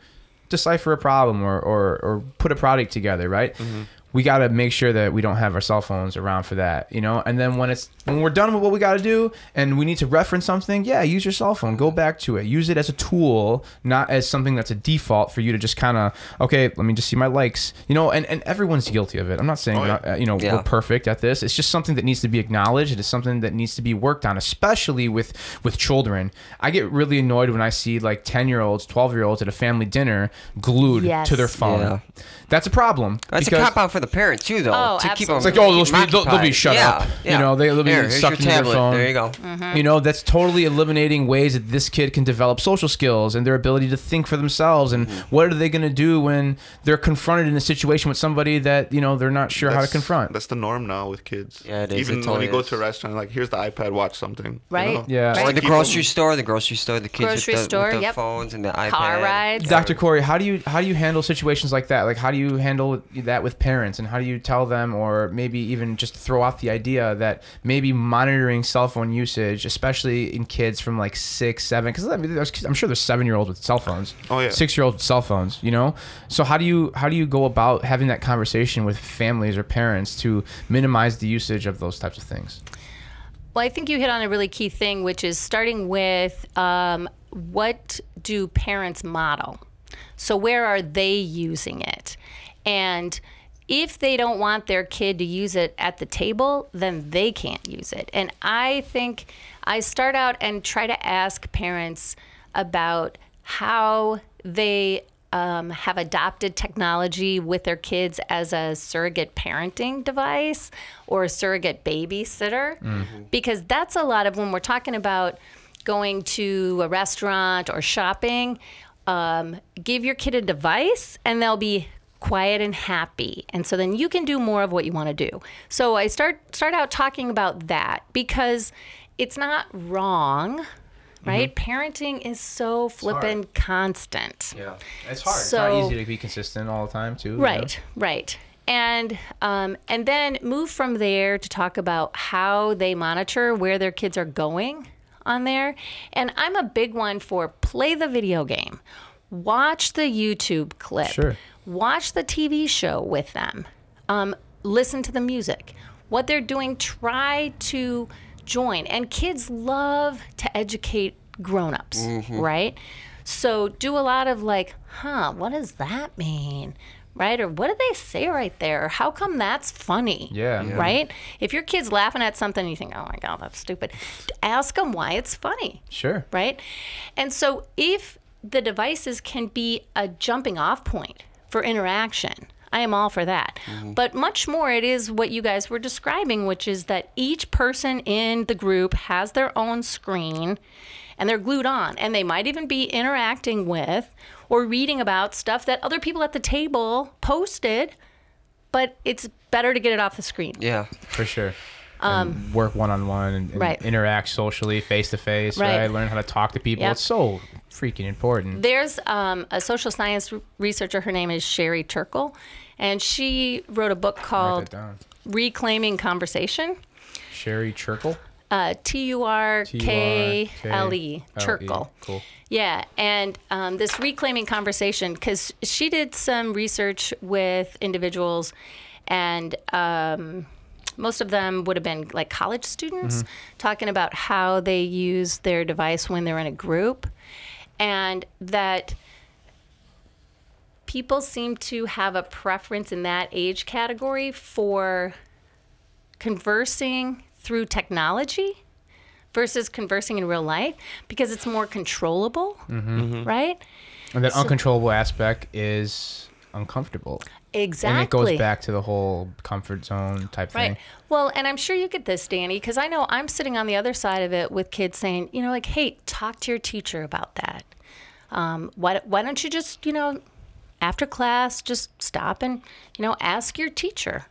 decipher a problem or or, or put a product together right mm-hmm. We got to make sure that we don't have our cell phones around for that you know? And then when it's when we're done with what we got to do and we need to reference something yeah use your cell phone. Go back to it. Use it as a tool not as something that's a default for you to just kind of okay let me just see my likes you know? And, and everyone's guilty of it. I'm not saying Oh, yeah. uh, you know Yeah. we're perfect at this. It's just something that needs to be acknowledged. It is something that needs to be worked on especially with with children. I get really annoyed when i see like 10 year olds 12 year olds at a family dinner glued Yes. to their phone. Yeah. that's a problem That's a cop out for the parent too, though. Oh, to keep them it's like, oh, they'll be, they'll, they'll be shut Yeah, up. yeah. You know, they, they'll be Here, here's sucked your into their tablet. phone. There you go. Mm-hmm. You know, that's totally eliminating ways that this kid can develop social skills and their ability to think for themselves. And Mm-hmm. what are they going to do when they're confronted in a situation with somebody that, you know, they're not sure how to That's- confront? That's the norm now with kids. Yeah, it is. Even It when totally you go is. to a restaurant, like here's the iPad, watch something. you Right. know? Yeah. Just Or to the keep grocery them- store, the grocery store, the kids Grocery with the, store, with the yep. phones and the iPad. Car rides. Dr. Kori, how do you how do you handle situations like that? Like how do you handle that with parents and how do you tell them or maybe even just throw off the idea that maybe monitoring cell phone usage, especially in kids from like six, seven, because I mean, i'm sure there's seven year olds with cell phones, Oh, yeah. six year olds with cell phones, you know. So how do you how do you go about having that conversation with families or parents to minimize the usage of those types of things? Well, I think you hit on a really key thing, which is starting with um, what do parents model? So, where are they using it? And if they don't want their kid to use it at the table, then they can't use it. And I think I start out and try to ask parents about how they um, have adopted technology with their kids as a surrogate parenting device or a surrogate babysitter. Because that's a lot of when we're talking about going to a restaurant or shopping, um, give your kid a device and they'll be quiet and happy and so then you can do more of what you want to do so i start start out talking about that because it's not wrong right parenting is so flippin' constant Yeah, it's hard. it's not easy to be consistent all the time, too. Right, right. And um, and then move from there to talk about how they monitor where their kids are going on there. And I'm a big one for play the video game, watch the YouTube clip, Sure. Watch the TV show with them. um, listen to the music. What they're doing, try to join. And kids love to educate grown-ups, right? So do a lot of like, huh, what does that mean? Right? Or what did they say right there? How come that's funny? Yeah. Yeah. Right? If your kid's laughing at something, you think, oh my God, that's stupid. Ask them why it's funny Sure. right? And so if the devices can be a jumping off point for interaction, I am all for that. Mm-hmm. But much more, it is what you guys were describing, which is that each person in the group has their own screen and they're glued on. And they might even be interacting with or reading about stuff that other people at the table posted, but it's better to get it off the screen. Yeah. For sure. Um, work one on one and, and right. interact socially, face to face, Right. right? Learn how to talk to people. Yep. It's so freaking important. There's um, a social science researcher. Her name is Sherry Turkle, and she wrote a book called. Reclaiming Conversation. Sherry Turkle. Uh, T U R K L E. Turkle. Cool. Yeah, and um, this reclaiming conversation because she did some research with individuals, and um, most of them would have been like college students mm-hmm. talking about how they use their device when they're in a group, and that people seem to have a preference in that age category for conversing through technology versus conversing in real life because it's more controllable, mm-hmm. Mm-hmm. right? And that uncontrollable aspect is uncomfortable. Exactly. And it goes back to the whole comfort zone type Right. thing. Well, and I'm sure you get this, Donny, because I know I'm sitting on the other side of it with kids saying, you know, like, hey, talk to your teacher about that. Um, why, why don't you just, you know, after class, just stop and, you know, ask your teacher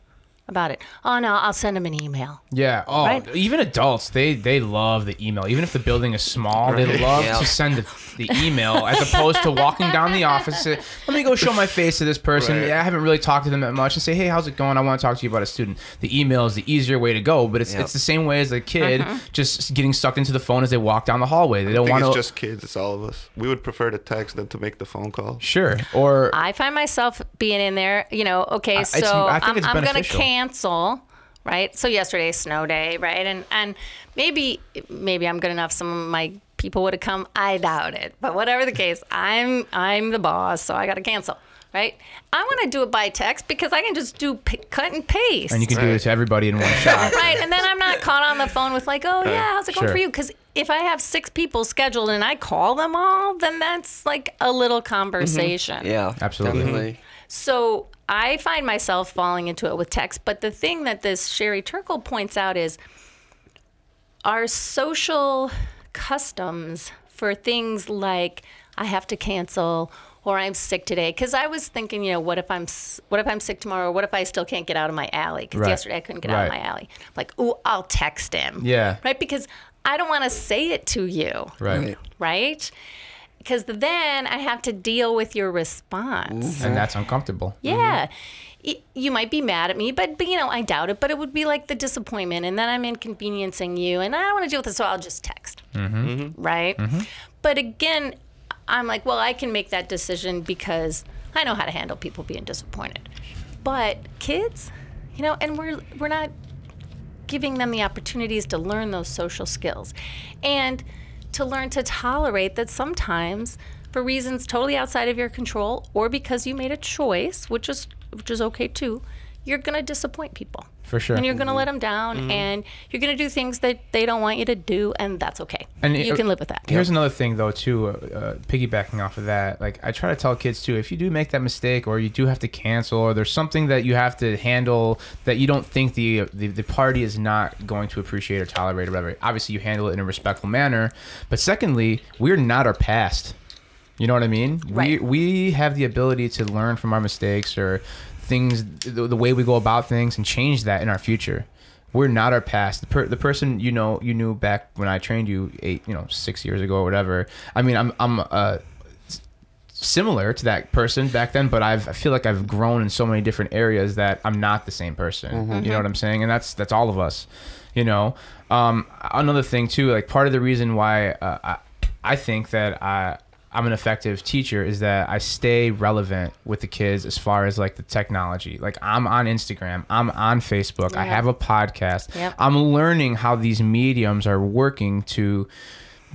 about it. Oh, no, I'll send them an email. Yeah. Oh, Right? even adults, they they love the email. Even if the building is small, they love Yeah. to send the, the email as opposed to walking down the office. and say, Let me go show my face to this person. Right. Yeah, I haven't really talked to them that much and say, hey, how's it going? I want to talk to you about a student. The email is the easier way to go, but it's Yeah. it's the same way as a kid Uh-huh. just getting sucked into the phone as they walk down the hallway. They I don't think want it's to. just kids. It's all of us. We would prefer to text than to make the phone call. Sure. Or I find myself being in there, you know, okay, I- so I think I'm, I'm going to beneficial. Cancel, right? So yesterday snow day, right? And and maybe maybe I'm good enough some of my people would have come. I doubt it. But whatever the case, I'm I'm the boss, so I got to cancel, right? I want to do it by text because I can just do p- cut and paste. and you can do it to everybody in one shot. Right, and then I'm not caught on the phone with like, oh yeah, how's it going Sure. for you? Because if I have six people scheduled and I call them all, then that's like a little mm-hmm. conversation. Yeah. Absolutely. Definitely. So I find myself falling into it with text. But the thing that this Sherry Turkle points out is our social customs for things like I have to cancel or I'm sick today. Because I was thinking, you know, what if I'm what if I'm sick tomorrow? What if I still can't get out of my alley? Because Right. yesterday I couldn't get out of my alley. like, oh, I'll text him. Yeah. Right. Because I don't want to say it to you Right. right? Because then I have to deal with your response. And that's uncomfortable. Yeah. Mm-hmm. Y- You might be mad at me, but, but you know, I doubt it. But it would be like the disappointment, and then I'm inconveniencing you, and I don't want to deal with it, so I'll just text. Mm-hmm. Mm-hmm. Right? But again, I'm like, well, I can make that decision because I know how to handle people being disappointed. But kids, you know, and we're we're not giving them the opportunities to learn those social skills and to learn to tolerate that sometimes for reasons totally outside of your control or because you made a choice which is which is okay too you're going to disappoint people For sure. and you're going to let them down and you're going to do things that they don't want you to do and that's okay And you it- can live with that Here's another thing, though, too. Uh, uh, piggybacking off of that, like I try to tell kids too, if you do make that mistake, or you do have to cancel, or there's something that you have to handle that you don't think the the, the party is not going to appreciate or tolerate or whatever. Obviously, you handle it in a respectful manner. But secondly, we're not our past. You know what I mean? Right. We we have the ability to learn from our mistakes or things, the, the way we go about things, and change that in our future. We're not our past. The, per, the person you know you knew back when I trained you eight, you know, six years ago or whatever. I mean, I'm I'm uh, similar to that person back then, but I've I feel like I've grown in so many different areas that I'm not the same person. You know what I'm saying? And that's that's all of us. You know. Um, another thing too, like part of the reason why uh, I I think that I I'm an effective teacher is that I stay relevant with the kids as far as like the technology. Like I'm on Instagram, I'm on Facebook, I have a podcast. Yep. I'm learning how these mediums are working to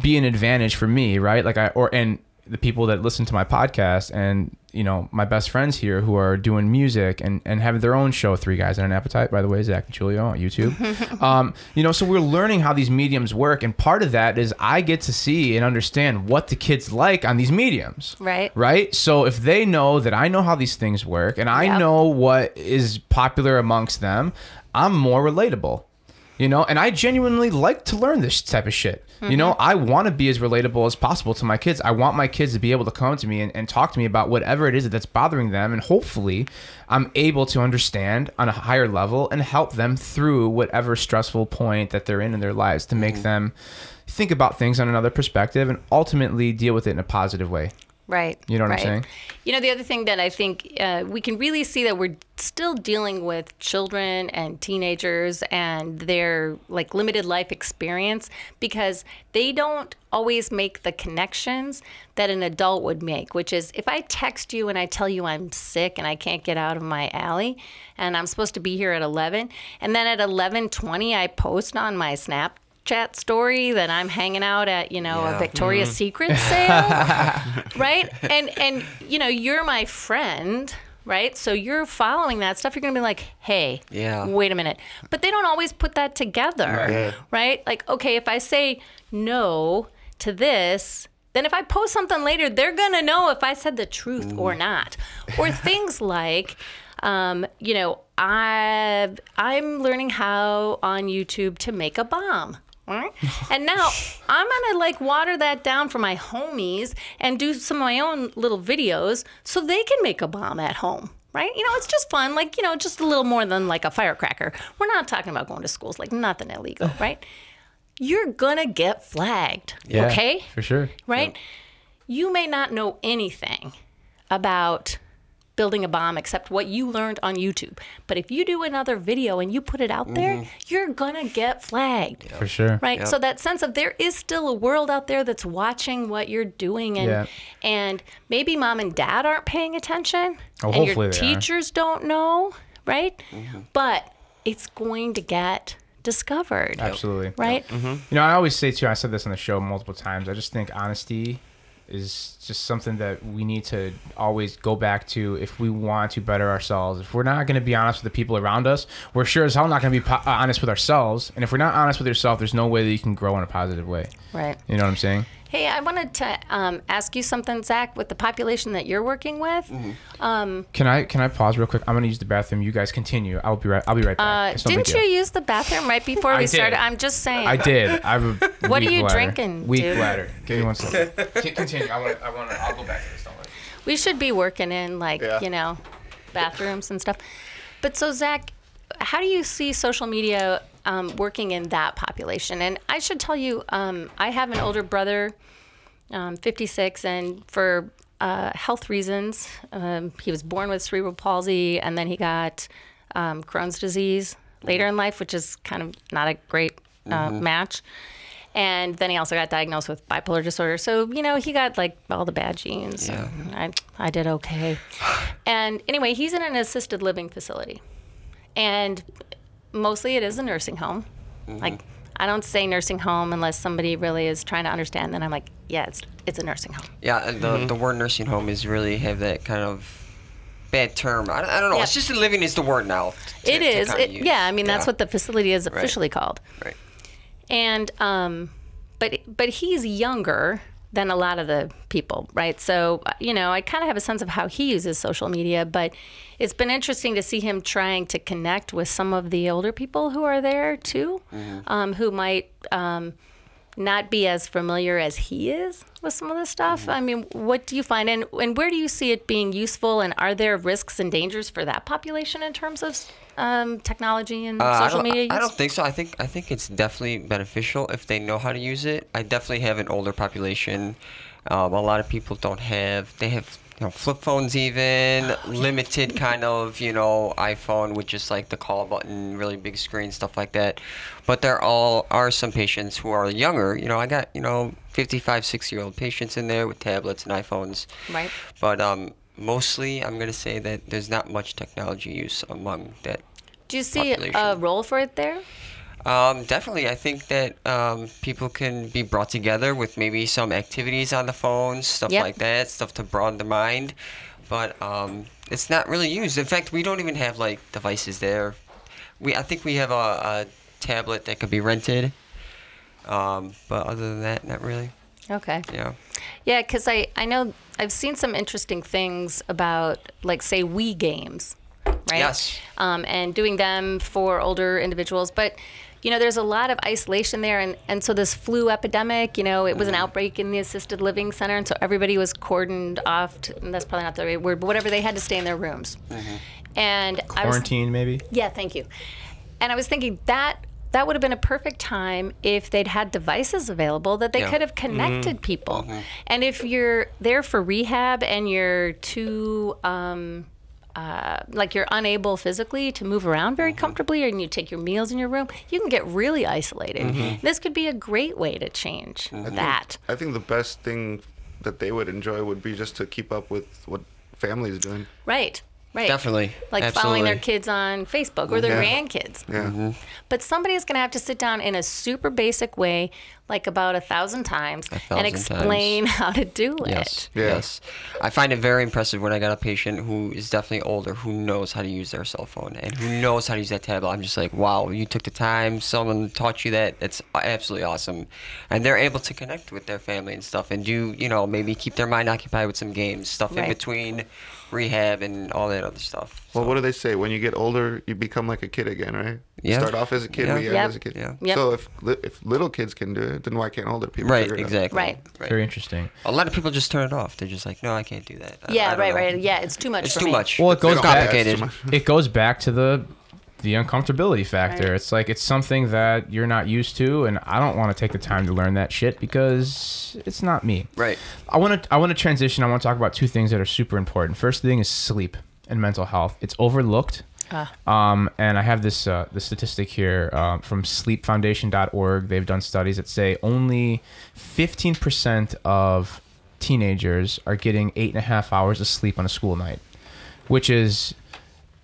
be an advantage for me, right? Like I or and the people that listen to my podcast and you know my best friends here who are doing music and and have their own show three guys and an appetite by the way zach and julio on youtube um, you know so we're learning how these mediums work and part of that is i get to see and understand what the kids like on these mediums Right. right so if they know that i know how these things work and i Yep. know what is popular amongst them i'm more relatable you know? And i genuinely like to learn this type of shit. You know mm-hmm. i want to be as relatable as possible to my kids. I want my kids to be able to come to me and, and talk to me about whatever it is that's bothering them. And hopefully i'm able to understand on a higher level and help them through whatever stressful point that they're in in their lives to make mm-hmm. them think about things on another perspective and ultimately deal with it in a positive way Right. You know what I'm saying? You know, the other thing that I think uh, we can really see that we're still dealing with children and teenagers and their like limited life experience because they don't always make the connections that an adult would make, which is if I text you and I tell you I'm sick and I can't get out of my alley and I'm supposed to be here at 11 and then at 11:20 I post on my Snap chat story that I'm hanging out at, you know, a Yeah. Victoria's Secret sale, right? And and you know, you're my friend, right? So you're following that stuff. You're gonna be like, hey, Yeah. wait a minute. But they don't always put that together, Yeah. right? Like, okay, if I say no to this. Then if I post something later, they're gonna know if I said the truth or not, or things like, um, you know, I I'm learning how on YouTube to make a bomb. Right? And now I'm gonna like water that down for my homies and do some of my own little videos so they can make a bomb at home. Right? You know, it's just fun, like, you know, just a little more than like a firecracker. We're not talking about going to schools, like nothing illegal, right? You're gonna get flagged. Yeah, okay? for sure right? You may not know anything about building a bomb except what you learned on YouTube. But if you do another video and you put it out there, mm-hmm. you're going to get flagged. for sure Right? So that sense of there is still a world out there that's watching what you're doing and Yeah. and maybe mom and dad aren't paying attention Oh, and your they are. teachers don't know, right? Mm-hmm. But it's going to get discovered. absolutely Right? Mm-hmm. You know, I always say too. I said this on the show multiple times. I just think honesty is just something that we need to always go back to if we want to better ourselves. If we're not going to be honest with the people around us, we're sure as hell not going to be po- honest with ourselves. And if we're not honest with yourself, there's no way that you can grow in a positive way. Right. You know what I'm saying? Hey, I wanted to um, ask you something, Zach, with the population that you're working with. Can I can I pause real quick? I'm gonna use the bathroom. You guys continue. I'll be right. I'll be right back. Uh, no didn't you use the bathroom right before we did. started? I'm just saying. I did. I have a What are you bladder. drinking, Weak dude? bladder. Give me one second. Continue. I want. I want. I'll go back to this. Don't worry. We should be working in like Yeah. you know, bathrooms and stuff. But so Zach, how do you see social media um, working in that population? And I should tell you, um, I have an older brother, um, 56, and for uh, health reasons, um, he was born with cerebral palsy, and then he got um, Crohn's disease later in life, which is kind of not a great uh, match. And then he also got diagnosed with bipolar disorder. So, you know, he got like all the bad genes. Yeah. and I, I did okay. And anyway, he's in an assisted living facility. And mostly it is a nursing home. Like, I don't say nursing home unless somebody really is trying to understand. Then I'm like, yeah, it's, it's a nursing home. Yeah, and the, the word nursing home is really have that kind of bad term. I, I don't know. Yeah. Assisted living is the word now. to- It to is. kinda It, yeah, I mean, that's what the facility is officially called. Right. and um but but he's younger than a lot of the people right? So you know i kind of have a sense of how he uses social media but it's been interesting to see him trying to connect with some of the older people who are there too um, who might um, not be as familiar as he is with some of this stuff i mean what do you find and, and where do you see it being useful and are there risks and dangers for that population in terms of um, technology and Uh, social media use? I don't think so. I think I think it's definitely beneficial if they know how to use it. I definitely have an older population. Um, a lot of people don't have. They have you know flip phones, even limited kind of you know iPhone with just like the call button, really big screen, stuff like that. But there all are some patients who are younger. You know, I got you know 55, 60 year old patients in there with tablets and iPhones. Right. But um, mostly, I'm going to say that there's not much technology use among that. Do you see a role for it there? Um, definitely, I think that um, people can be brought together with maybe some activities on the phones, stuff Yep. like that, stuff to broaden the mind. But um, it's not really used. In fact, we don't even have like devices there. We I think we have a, a tablet that could be rented. Um, but other than that, not really. Okay. Yeah. Yeah, because I, I know I've seen some interesting things about, like, say, Wii games, right? Yes. Um, and doing them for older individuals. But, you know, there's a lot of isolation there. And, and so this flu epidemic, you know, it was Mm-hmm. an outbreak in the assisted living center. And so everybody was cordoned off, to, and that's probably not the right word, but whatever, they had to stay in their rooms. Mm-hmm. And I was Quarantine, maybe. yeah, thank you. And I was thinking that that would have been a perfect time if they'd had devices available that they Yeah. could have connected people. And if you're there for rehab and you're too um, uh, like you're unable physically to move around very comfortably, and you take your meals in your room, you can get really isolated. This could be a great way to change that. I think the best thing that they would enjoy would be just to keep up with what family is doing. Right. Right. Definitely. Like following their kids on Facebook or their Yeah. grandkids. Yeah. Mm-hmm. But somebody's going to have to sit down in a super basic way, like about a thousand times, and thousand explain how to do Yes. it. Yeah. Yes. I find it very impressive when I got a patient who is definitely older, who knows how to use their cell phone and who knows how to use that tablet. I'm just like, wow, you took the time. Someone taught you that. It's absolutely awesome. And they're able to connect with their family and stuff and do, you know, maybe keep their mind occupied with some games, stuff in between rehab and all that other stuff. Well, what do they say? When you get older, you become like a kid again, right? You Yeah. start off as a kid, Yeah. and Yep. as a kid. Yeah. Yep. So if li- if little kids can do it, then why can't older people? Right, figure it out? exactly. Right. Very interesting. A lot of people just turn it off. They're just like, no, I can't do that. I- I Yeah, don't right, know." right. Yeah, it's too much It's for too me. much. Well, it goes it's back- Yeah, it's too much. it goes back to the the uncomfortability factor. Right. It's like it's something that you're not used to, and I don't want to take the time to learn that shit because it's not me. Right. I want to I want to transition. I want to talk about two things that are super important. First thing is sleep and mental health. It's overlooked. Um, and I have this uh, the statistic here um, from SleepFoundation.org. They've done studies that say only 15% of teenagers are getting eight and a half hours of sleep on a school night, which is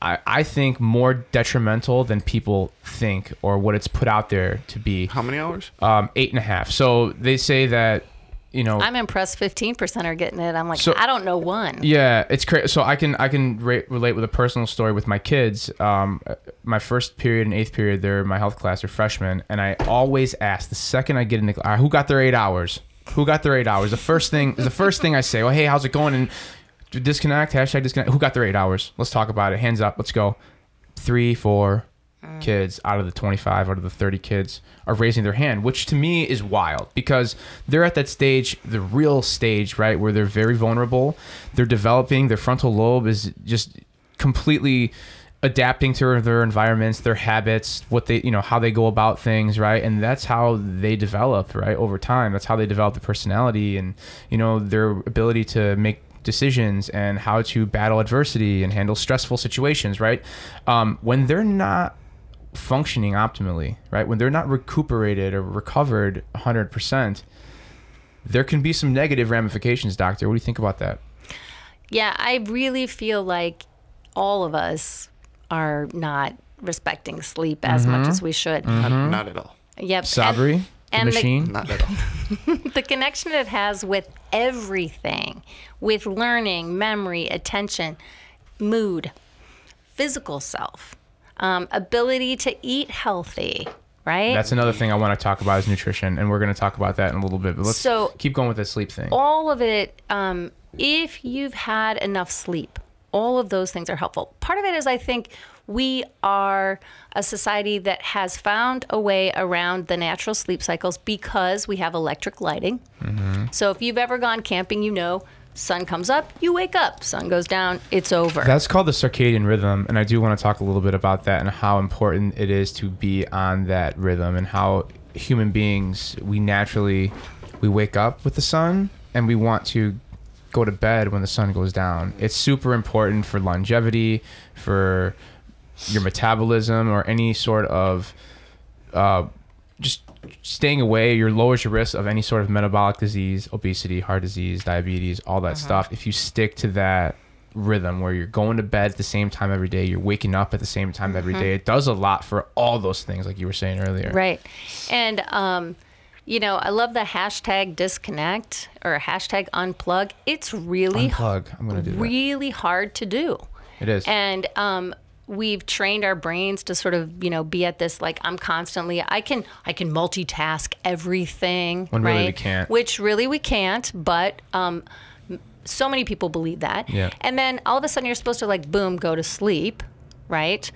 I, I think more detrimental than people think or what it's put out there to be. How many hours? Um, eight and a half. So they say that you know I'm impressed 15% are getting it. I'm like, So- I don't know one. yeah, it's crazy. So I can I can re- relate with a personal story with my kids. Um, my first period and eighth period, they're in my health class, they're freshmen, and I always ask the second I get in the class, who got their eight hours? Who got their eight hours? The first thing, the first thing I say, well, hey, how's it going? And disconnect hashtag disconnect. Who got their eight hours? Let's talk about it. Hands up. Let's go. Three, four mm. kids out of the 25 out of the 30 kids are raising their hand which to me is wild because they're at that stage the real stage right where they're very vulnerable they're developing their frontal lobe is just completely adapting to their environments their habits what they you know how they go about things right and that's how they develop right over time that's how they develop the personality and you know their ability to make decisions and how to battle adversity and handle stressful situations right um, when they're not functioning optimally, right? When they're not recuperated or recovered 100%, there can be some negative ramifications, doctor. What do you think about that? Yeah, I really feel like all of us are not respecting sleep as much as we should. Not, not at all. Yep. Sabri, and, the and the- machine. Not at all. the connection it has with everything with learning, memory, attention, mood, physical self, um, ability to eat healthy, right? That's another thing I want to talk about is nutrition, and we're going to talk about that in a little bit. But let's So- keep going with the sleep thing. all of it, um, if you've had enough sleep, all of those things are helpful. Part of it is, I think, we are a society that has found a way around the natural sleep cycles because we have electric lighting. Mm-hmm. So if you've ever gone camping, you know, sun comes up, you wake up, sun goes down, it's over. That's called the circadian rhythm, and I do want to talk a little bit about that and how important it is to be on that rhythm and how human beings we naturally we wake up with the sun and we want to go to bed when the sun goes down. It's super important for longevity, for your metabolism or any sort of uh, just staying away, your lowers your risk of any sort of metabolic disease, obesity, heart disease, diabetes, all that stuff. If you stick to that rhythm where you're going to bed at the same time every day, you're waking up at the same time every day, it does a lot for all those things, like you were saying earlier. Right. And, um, you know, I love the hashtag disconnect or hashtag unplug. It's really, Unplug. I'm gonna do that. really hard to do. It is. And um, we've trained our brains to sort of, you know, be at this like I'm constantly I can I can multitask everything. When right? really we can't. Which really we can't, but um, so many people believe that. Yeah. And then all of a sudden you're supposed to like boom go to sleep, right?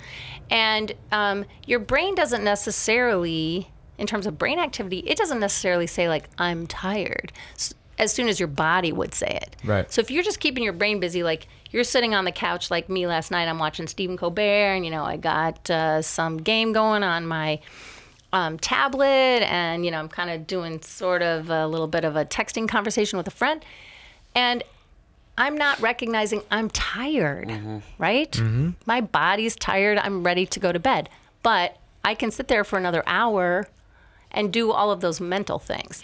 And um, your brain doesn't necessarily, in terms of brain activity, it doesn't necessarily say like I'm tired. S- As soon as your body would say it. Right. So if you're just keeping your brain busy, like you're sitting on the couch like me last night, I'm watching Stephen Colbert, and you know I got uh, some game going on my um, tablet, and you know I'm kind of doing sort of a little bit of a texting conversation with a friend, and I'm not recognizing I'm tired, right? My body's tired. I'm ready to go to bed, but I can sit there for another hour and do all of those mental things.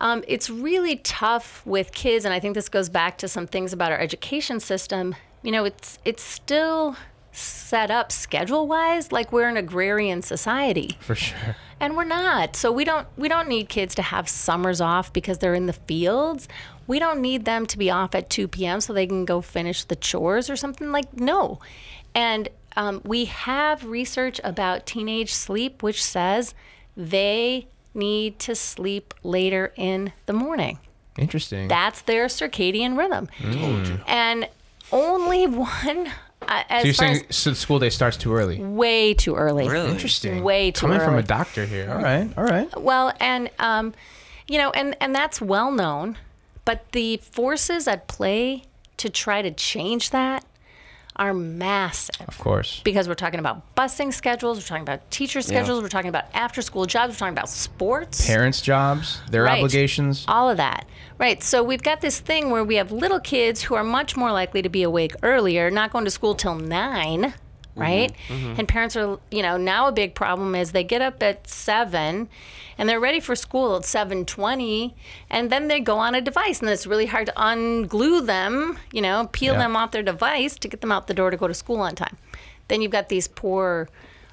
Um, it's really tough with kids, and I think this goes back to some things about our education system. You know, it's it's still set up schedule wise like we're an agrarian society for sure. and we're not so we don't we don't need kids to have summers off because they're in the fields we don't need them to be off at 2 p.m so they can go finish the chores or something like no and um, we have research about teenage sleep which says they need to sleep later in the morning Interesting. that's their circadian rhythm and only one uh, as so you're saying as so the school day starts too early? way too early Really? Interesting. way too Coming from a doctor here. All right. All right. Well, and um, you know, and and that's well known, but the forces at play to try to change that are massive Of course. because we're talking about busing schedules, we're talking about teacher schedules, we're talking about after school jobs, we're talking about sports. Parents' jobs, their Right. obligations. all of that. Right. So we've got this thing where we have little kids who are much more likely to be awake earlier, not going to school till 9, right? And parents are, you know, now a big problem is they get up at 7 and they're ready for school at 7:20 and then they go on a device and it's really hard to unglue them, you know, peel Yeah. them off their device to get them out the door to go to school on time. Then you've got these poor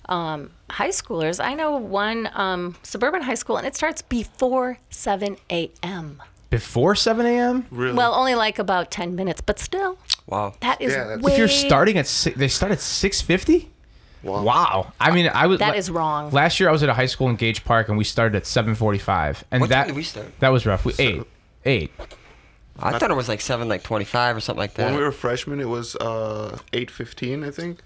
um, high schoolers. I know one um, suburban high school, and it starts before 7 a.m. Before 7 a.m. Really? Well, only like about 10 minutes, but still, Wow. that is Yeah, way. If you're starting at six, they start at 6:50. wow. Wow. I mean, I was That la- wrong. Last year I was at a high school in Gage Park and we started at 7:45. And What that time did we start? That was rough. We eight. Eight. I thought it was like seven, like twenty-five or something like that. When we were freshmen, it was uh, eight fifteen, I think.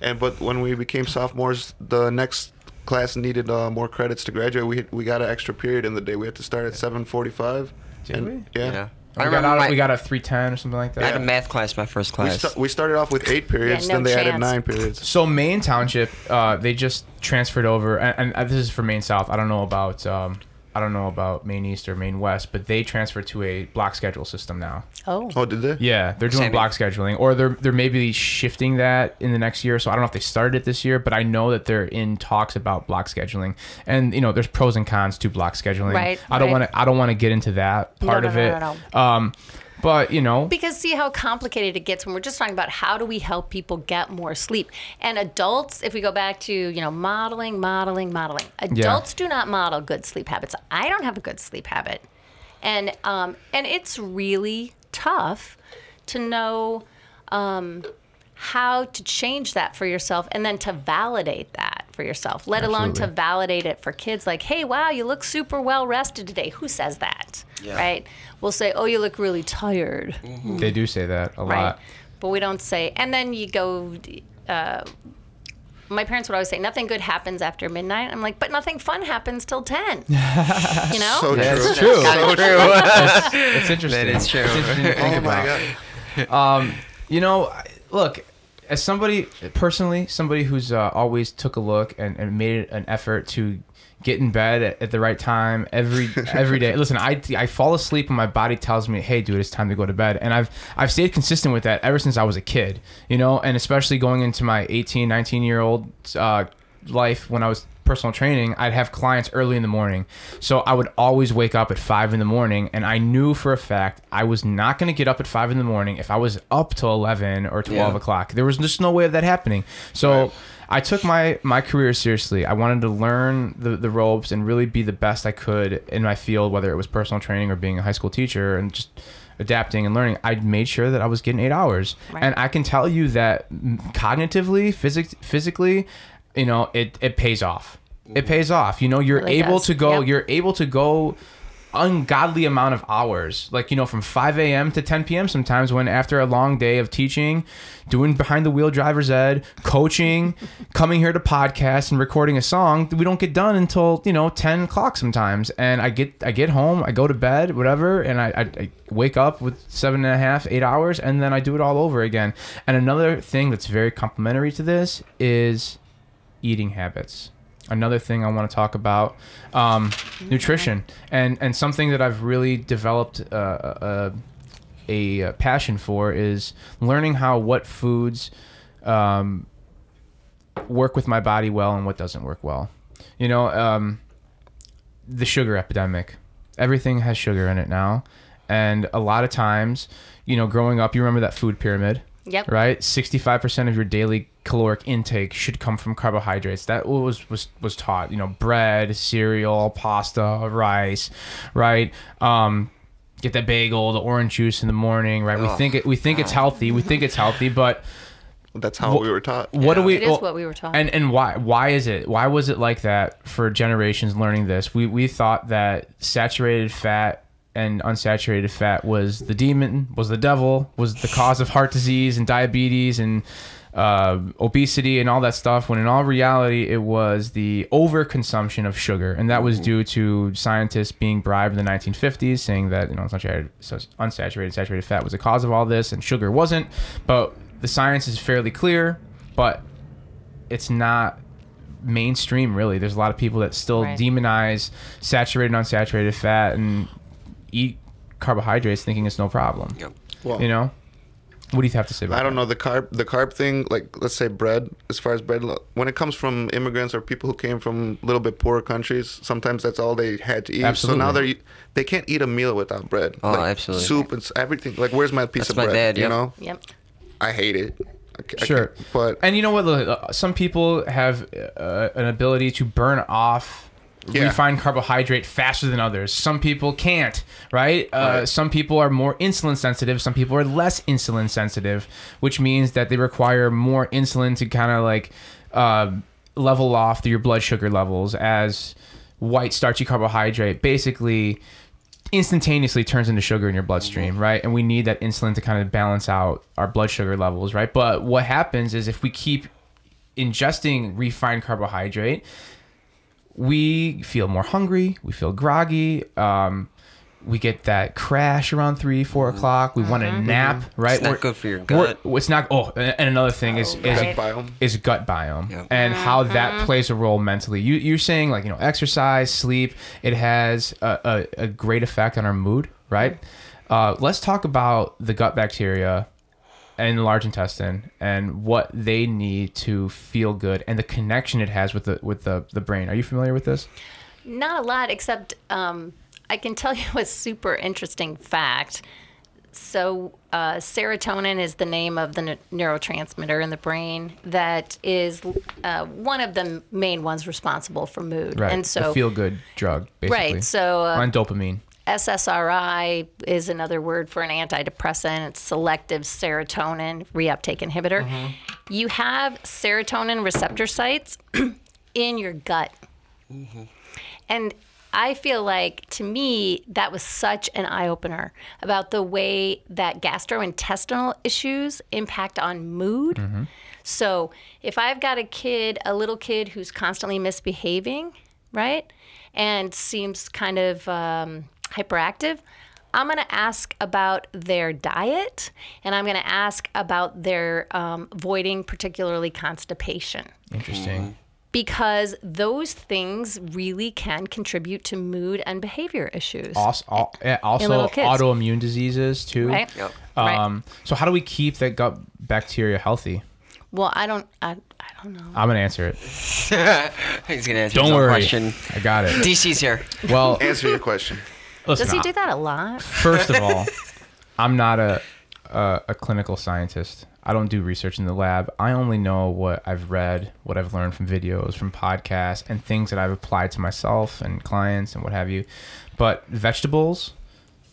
And but when we became sophomores, the next class needed uh, more credits to graduate. We we got an extra period in the day. We had to start at seven forty-five. Did and, we? Yeah. yeah. We got, out, my, we got a 310 or something like that. I had a math class my first We, class. we started off with eight periods, no then they added nine periods. So Maine Township, uh, they just transferred over, and, and uh, this is for Maine South. I don't know about um, I don't know about Maine East or Maine West, but they transferred to a block schedule system now. oh. Oh, did they? Yeah, they're doing Same block scheduling, or they're they're maybe shifting that in the next year. So I don't know if they started it this year, but I know that they're in talks about block scheduling, and you know, there's pros and cons to block scheduling. Right, I don't right. want to I don't want to get into that part no, of no, it. no, Um, but you know, Because see how complicated it gets when we're just talking about how do we help people get more sleep. And adults, if we go back to, you know, modeling, modeling, modeling. Adults do not model good sleep habits. I don't have a good sleep habit. And um and it's really tough to know um how to change that for yourself and then to validate that for yourself, let alone to validate it for kids like, hey, wow, you look super well rested today. Who says that? Yeah. Right? We'll say, oh, you look really tired. they do say that a Right. lot. But we don't say, and then you go, uh, my parents would always say, nothing good happens after midnight. I'm like, but nothing fun happens till 10. you know? So Yeah, true. it's true. Kinda true. It's interesting. That is true. It's interesting to think Oh my about. god. Um, you know, look, as somebody personally, somebody who's uh, always took a look and, and made an effort to get in bed at, at the right time every every day. Listen, I, I fall asleep and my body tells me, "Hey, dude, it's time to go to bed." And I've I've stayed consistent with that ever since I was a kid. You know, and especially going into my 18, 19 year old uh, life when I was personal training, I'd have clients early in the morning. So I would always wake up at five in the morning, and I knew for a fact I was not going to get up at five in the morning if I was up till 11 or 12 Yeah. o'clock. There was just no way of that happening. So Right. I took my, my career seriously. I wanted to learn the, the ropes and really be the best I could in my field, whether it was personal training or being a high school teacher and just adapting and learning. I made sure that I was getting eight hours. Right. And I can tell you that cognitively, physics, physically, you know, it, it pays off. It pays off. You know, you're Really able does. to go, Yep. you're able to go ungodly amount of hours like you know from 5 a.m to 10 p.m sometimes when after a long day of teaching doing behind the wheel driver's ed coaching coming here to podcast and recording a song we don't get done until you know 10 o'clock sometimes and i get i get home i go to bed whatever and i, I, I wake up with seven and a half eight hours and then i do it all over again and another thing that's very complementary to this is eating habits. Another thing I want to talk about, um, nutrition, and and something that I've really developed uh, uh, a, uh passion for is learning how what foods um, work with my body well and what doesn't work well. You know, um, the sugar epidemic. Everything has sugar in it now, and a lot of times, you know, growing up, you remember that food pyramid Yep. right? 65% of your daily caloric intake should come from carbohydrates. That was was was taught, you know, bread, cereal, pasta, rice, right? Um get that bagel, the orange juice in the morning, right? We think it, we think it's healthy. We think it's healthy, but That's how we were taught. what do we It is well, what we were taught. And and why why is it? Why was it like that for generations learning this? We we thought that saturated fat and unsaturated fat was the demon, was the devil, was the cause of heart disease and diabetes and uh, obesity and all that stuff. When in all reality, it was the overconsumption of sugar, and that was due to scientists being bribed in the 1950s, saying that you know unsaturated, unsaturated saturated fat was the cause of all this, and sugar wasn't. But the science is fairly clear, but it's not mainstream really. There's a lot of people that still Right. demonize saturated and unsaturated fat and eat carbohydrates thinking it's no problem. Yep. Well, You know? What do you have to say about I don't know the carb the carb thing. Like let's say bread. As far as bread, when it comes from immigrants or people who came from a little bit poorer countries, sometimes that's all they had to eat. Absolutely. So now they they can't eat a meal without bread. Oh, like absolutely. Soup and everything. Like where's my piece That's of my bread? dad, You know, yep. I hate it. I ca- I Sure. but And you know what? Some people have uh, an ability to burn off Yeah. refined carbohydrate faster than others. Some people can't, right? Uh, Right. Some people are more insulin sensitive. Some people are less insulin sensitive, which means that they require more insulin to kind of like uh, level off your blood sugar levels as white starchy carbohydrate basically instantaneously turns into sugar in your bloodstream, right? And we need that insulin to kind of balance out our blood sugar levels, right? But what happens is if we keep ingesting refined carbohydrate, we feel more hungry, we feel groggy, um, we get that crash around three, four o'clock. We want to nap, right? It's not We're- good for your gut. It's not. Oh, and and another thing is is right. biome. is gut biome Yep. and how Mm-hmm. that plays a role mentally. You you're saying like you know exercise, sleep, it has a, a, a great effect on our mood, right? Uh, let's talk about the gut bacteria and the large intestine and what they need to feel good and the connection it has with the with the, the brain. Are you familiar with this? Not a lot, except um, I can tell you a super interesting fact. So, uh, serotonin is the name of the n- neurotransmitter in the brain that is uh, one of the main ones responsible for mood. Right. And so, feel good drug, basically. right. So, uh, on dopamine. SSRI is another word for an antidepressant. It's selective serotonin reuptake inhibitor. Mm-hmm. You have serotonin receptor sites in your gut. Mm-hmm. And I feel like to me, that was such an eye opener about the way that gastrointestinal issues impact on mood. Mm-hmm. So if I've got a kid, a little kid who's constantly misbehaving, right, and seems kind of um, hyperactive, I'm going to ask about their diet and I'm going to ask about their um, avoiding, particularly constipation Interesting. because those things really can contribute to mood and behavior issues. Also, also autoimmune diseases too. Right? Yep. Right. Um, so how do we keep that gut bacteria healthy? Well, I don't. I, I don't know. I'm gonna answer it. He's gonna answer Don't his worry, question. I got it. DC's here. Well, Answer your question. Listen, Does he do that a lot? First of all, I'm not a, a a clinical scientist. I don't do research in the lab. I only know what I've read, what I've learned from videos, from podcasts, and things that I've applied to myself and clients and what have you. But vegetables,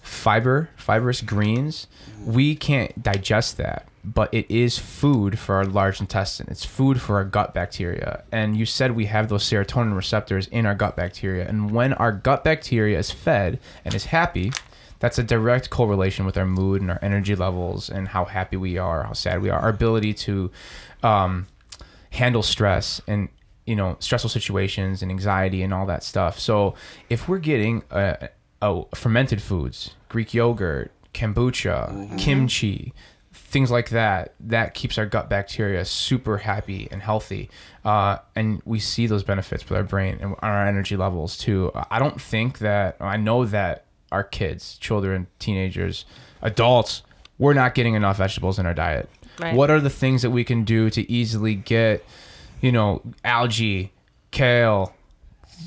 fiber, fibrous greens, we can't digest that, but it is food for our large intestine. It's food for our gut bacteria. And you said we have those serotonin receptors in our gut bacteria. And when our gut bacteria is fed and is happy, that's a direct correlation with our mood and our energy levels and how happy we are, how sad we are, our ability to um, handle stress and you know stressful situations and anxiety and all that stuff. So if we're getting uh, oh, fermented foods, Greek yogurt, kombucha, kimchi, things like that, that keeps our gut bacteria super happy and healthy. Uh, and we see those benefits with our brain and our energy levels too. I don't think that I know that our kids, children, teenagers, adults, we're not getting enough vegetables in our diet. Right. What are the things that we can do to easily get, you know, algae, kale,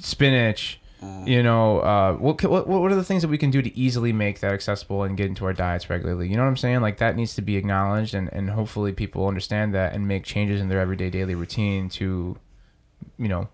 spinach, you know, uh, what, what what are the things that we can do to easily make that accessible and get into our diets regularly? You know what I'm saying? Like that needs to be acknowledged, and and hopefully people understand that and make changes in their everyday daily routine to, you know,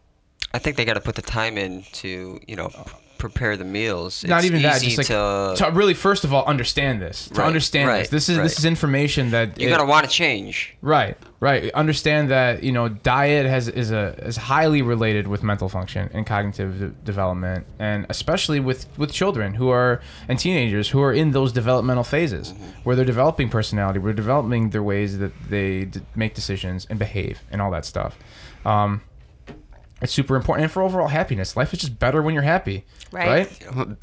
I think they got to put the time in to you know p- prepare the meals. not It's even that, just like to, to really first of all understand this. To Right, understand this, right, this is this is information that you're it- gonna want to change. Right, right. Understand that you know diet has is a is highly related with mental function and cognitive de- development, and especially with with children who are and teenagers who are in those developmental phases where they're developing personality, we're developing their ways that they d- make decisions and behave and all that stuff. Um, it's super important, and for overall happiness, life is just better when you're happy. Right. Right?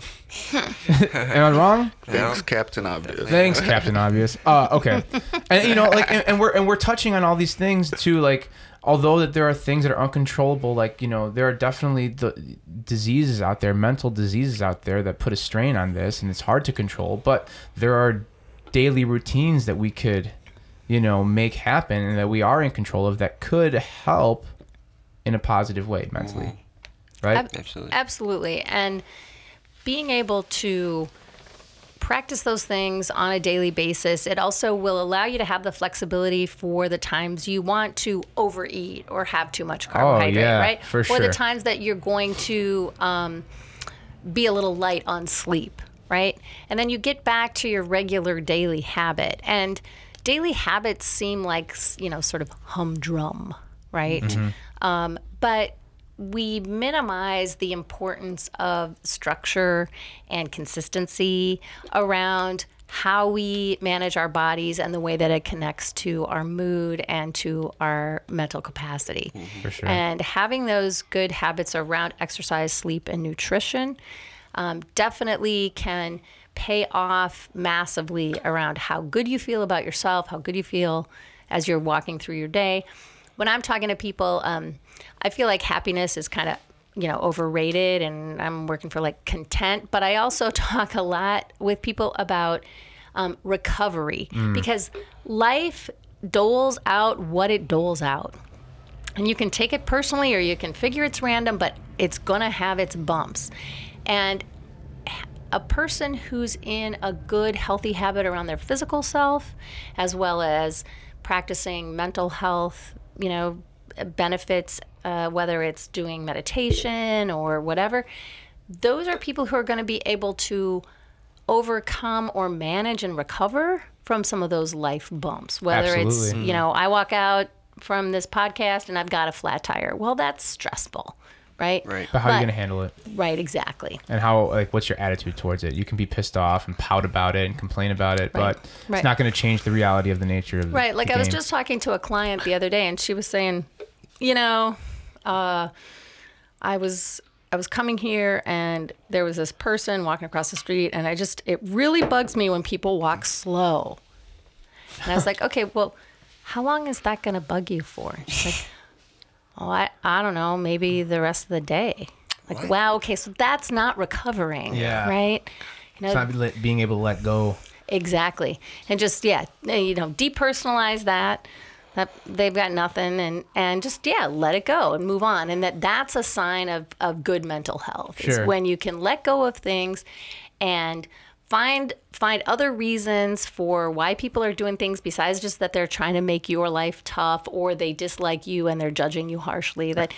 Am I wrong? Thanks, Captain Obvious. Thanks, Captain Obvious. Uh, okay, and you know, like, and, and we're and we're touching on all these things too. Like, although that there are things that are uncontrollable, like you know, there are definitely the diseases out there, mental diseases out there that put a strain on this, and it's hard to control. But there are daily routines that we could, you know, make happen, and that we are in control of that could help in a positive way mentally. Right? Ab- Absolutely. Absolutely. And being able to practice those things on a daily basis, it also will allow you to have the flexibility for the times you want to overeat or have too much carbohydrate, Oh, yeah, right? for Or sure. the times that you're going to um, be a little light on sleep, right? And then you get back to your regular daily habit. And daily habits seem like, you know, sort of humdrum, right? Um, but we minimize the importance of structure and consistency around how we manage our bodies and the way that it connects to our mood and to our mental capacity. For sure. And having those good habits around exercise, sleep, and nutrition um, definitely can pay off massively around how good you feel about yourself, how good you feel as you're walking through your day. When I'm talking to people, um, I feel like happiness is kind of you know overrated and i'm working for like content but i also talk a lot with people about um, recovery because life doles out what it doles out. And you can take it personally or you can figure it's random but it's going to have its bumps. And a person who's in a good healthy habit around their physical self as well as practicing mental health you know benefits uh, whether it's doing meditation or whatever those are people who are going to be able to overcome or manage and recover from some of those life bumps whether it's you know i walk out from this podcast and i've got a flat tire. Well that's stressful right Right. but how are you but- going to handle it? right exactly and how like what's your attitude towards it you can be pissed off and pout about it and complain about it Right. but Right. it's not going to change the reality of the nature of the Right. Like the I was game. just talking to a client the other day, and she was saying, you know, uh, I was I was coming here, and there was this person walking across the street, and I just it really bugs me when people walk slow. And I was like, okay, well, how long is that going to bug you for? She's like, oh, I I don't know, maybe mm. the rest of the day. Like, wow, okay, so that's not recovering, Yeah. right? You know, it's not being able to let go Exactly. And just, yeah, eh, you know, depersonalize that. that they've got nothing and and just yeah let it go and move on and that that's a sign of of good mental health Sure. is when you can let go of things and find find other reasons for why people are doing things besides just that they're trying to make your life tough or they dislike you and they're judging you harshly that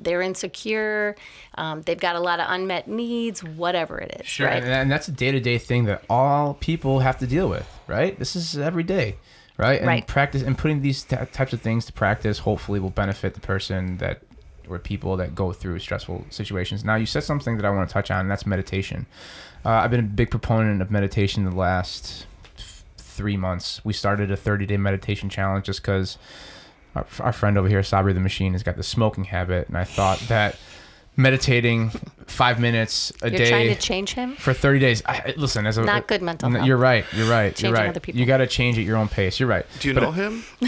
they're insecure um, they've got a lot of unmet needs whatever it is Sure, right and, that's a day to day thing that all people have to deal with, right? This is every day, right? And Right. practice and putting these t- types of things to practice hopefully will benefit the person that or people that go through stressful situations. Now, you said something that I want to touch on, and that's meditation. Uh, I've been a big proponent of meditation the last three months. We started a 30 day meditation challenge just because our, our friend over here, Sabri the Machine, has got the smoking habit, and I thought that meditating five minutes a you're day trying to change him for 30 days. I, listen, as a Not good mental n- health. You're right. You're right. you're right. other people. You got to change at your own pace. You're right. Do you But know him?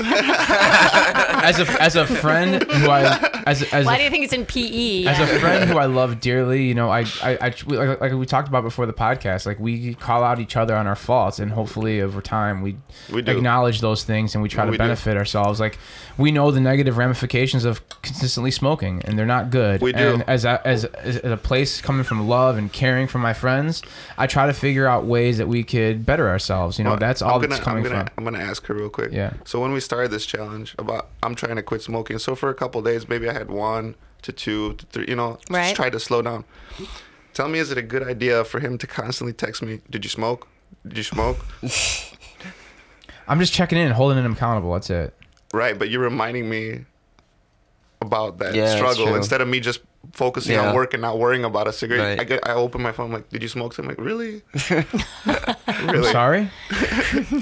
As a as a friend who I as as why a, do you think it's in pe as a friend who I love dearly, you know, I, I, I we- like, like we talked about before the podcast, like we call out each other on our faults, and hopefully over time we, We do. acknowledge those things and we try We to do. benefit ourselves. Like we know the negative ramifications of consistently smoking, and they're not good. We do. And as a, as as a place coming from love and caring from my friends, I try to figure out ways that we could better ourselves. You know, Well, that's all gonna, that's coming I'm gonna, from. I'm gonna ask her real quick. Yeah. So when we started this challenge about I'm trying to quit smoking. So for a couple days, maybe I had one to two to three. You know, Right. just try to slow down. Tell me, is it a good idea for him to constantly text me? Did you smoke? Did you smoke? I'm just checking in, holding him accountable. That's it. right, but you're reminding me about that Yeah, struggle instead of me just focusing Yeah. on work and not worrying about a cigarette. Right. I get, I open my phone, I'm like, did you smoke? I'm like, really? I'm sorry.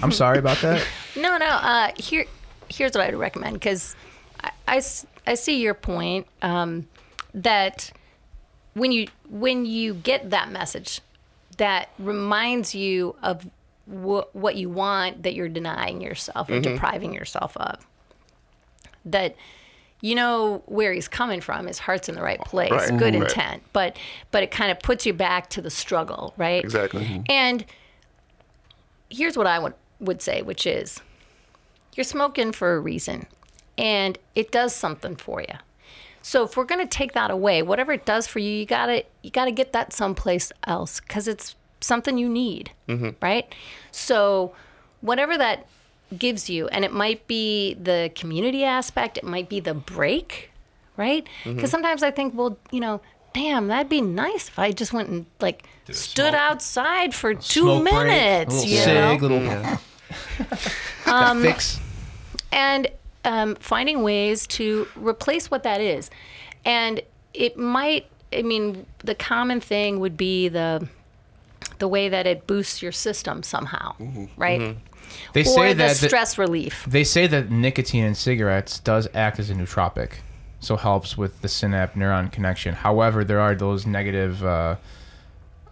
I'm sorry about that. No, no. Uh, here, here's what I'd recommend because I, I see your point um, that when you when you get that message that reminds you of wh- what you want that you're denying yourself or depriving yourself of, that you know where he's coming from. His heart's in the right place, Right, good right. intent, but but it kind of puts you back to the struggle, right? Exactly. Mm-hmm. And here's what I would, would say, which is you're smoking for a reason and it does something for you. So if we're going to take that away, whatever it does for you, you got to you got to get that someplace else cuz it's something you need, mm-hmm. right? So whatever that gives you and it might be the community aspect, it might be the break, right? Because sometimes I think, well, you know, damn, that'd be nice if I just went and like stood outside for two Smoke break, minutes, a little you cig, know? little that fix. and um, finding ways to replace what that is. And it might, I mean, the common thing would be the the way that it boosts your system somehow, right? They Or say the that the- stress relief. They say that nicotine in cigarettes does act as a nootropic, so helps with the synapse neuron connection. However, there are those negative. Uh,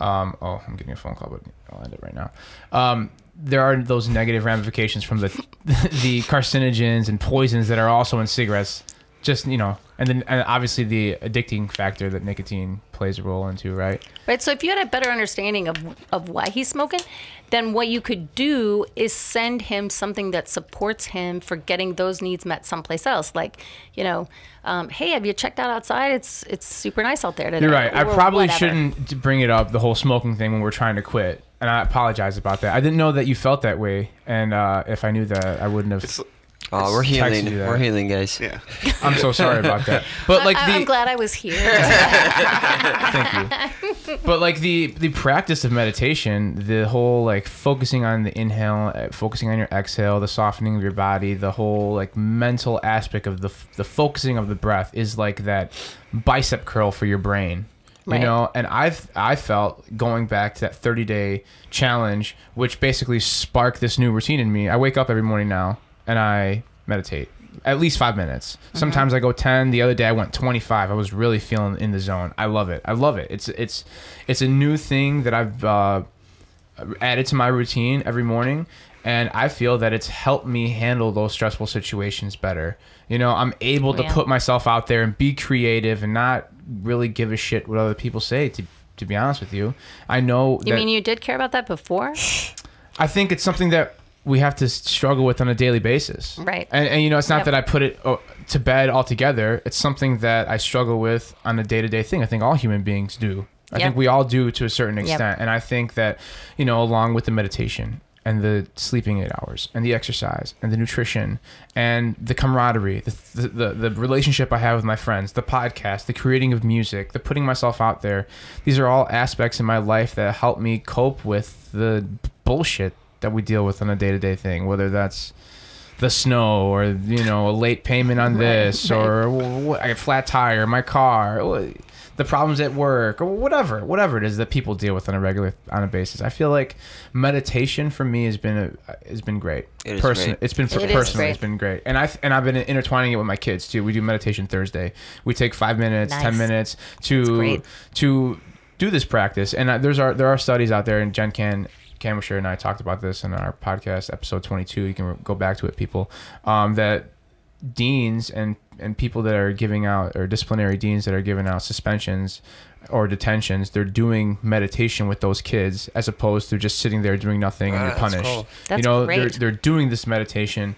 um, oh, I'm getting a phone call, but I'll end it right now. Um, there are those negative ramifications from the the carcinogens and poisons that are also in cigarettes. Just you know, and then and obviously the addicting factor that nicotine plays a role into, right? Right. So if you had a better understanding of of why he's smoking, then what you could do is send him something that supports him for getting those needs met someplace else. Like, you know, um, hey, have you checked out outside? It's it's super nice out there today. You're right. I probably whatever. shouldn't bring it up the whole smoking thing when we're trying to quit, and I apologize about that. I didn't know that you felt that way, and uh, if I knew that, I wouldn't have. It's, Oh, we're healing. you that. We're healing, guys. yeah. I'm so sorry about that. But like I, the I'm glad I was here. thank you. But like the the practice of meditation, the whole like focusing on the inhale, uh, focusing on your exhale, the softening of your body, the whole like mental aspect of the the focusing of the breath is like that bicep curl for your brain. You Right. know, and I've I felt going back to that 30 day challenge, which basically sparked this new routine in me. I wake up every morning now and I meditate at least five minutes. Sometimes I go 10. The other day I went 25. I was really feeling in the zone. I love it. I love it. It's it's it's a new thing that I've uh, added to my routine every morning and i feel that it's helped me handle those stressful situations better you know i'm able to Yeah. put myself out there and be creative and not really give a shit what other people say to to be honest with you i know You that mean you did care about that before? i think it's something that we have to struggle with on a daily basis. Right. And, and you know, it's not Yep. that I put it oh, to bed altogether. It's something that I struggle with on a day to day thing. I think all human beings do. I Yep. think we all do to a certain extent. And I think that, you know, along with the meditation and the sleeping eight hours and the exercise and the nutrition and the camaraderie, the, the, the, the relationship I have with my friends, the podcast, the creating of music, the putting myself out there, these are all aspects in my life that help me cope with the bullshit that we deal with on a day to day thing, whether that's the snow or you know a late payment on this right. or wh- wh- a flat tire in my car the problems at work or whatever whatever it is that people deal with on a regular on a basis. I feel like meditation for me has been a, has been great. It is Person- great. it's been It is personally great. it's been great. And i and i've been intertwining it with my kids too. We do meditation thursday. We take five minutes ten minutes to to do this practice. And there's are there are studies out there and jen can Camusher and I talked about this in our podcast episode 22. You can go back to it, people. Um, that deans and and people that are giving out or disciplinary deans that are giving out suspensions or detentions, they're doing meditation with those kids as opposed to just sitting there doing nothing and Ah, you're that's punished. cool. That's you know, great. they're they're doing this meditation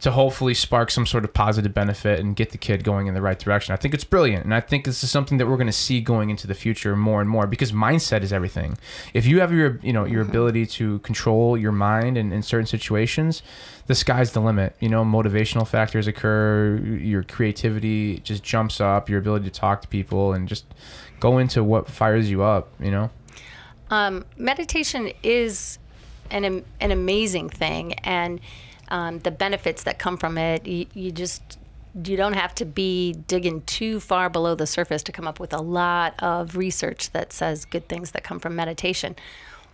to hopefully spark some sort of positive benefit and get the kid going in the right direction. I think it's brilliant, and I think this is something that we're going to see going into the future more and more because mindset is everything. If you have your you know your ability to control your mind in, in certain situations, the sky's the limit. You know, motivational factors occur, your creativity just jumps up, your ability to talk to people, and just go into what fires you up. You know. Um, meditation is an an amazing thing, and um, the benefits that come from it, you, you just you don't have to be digging too far below the surface to come up with a lot of research that says good things that come from meditation.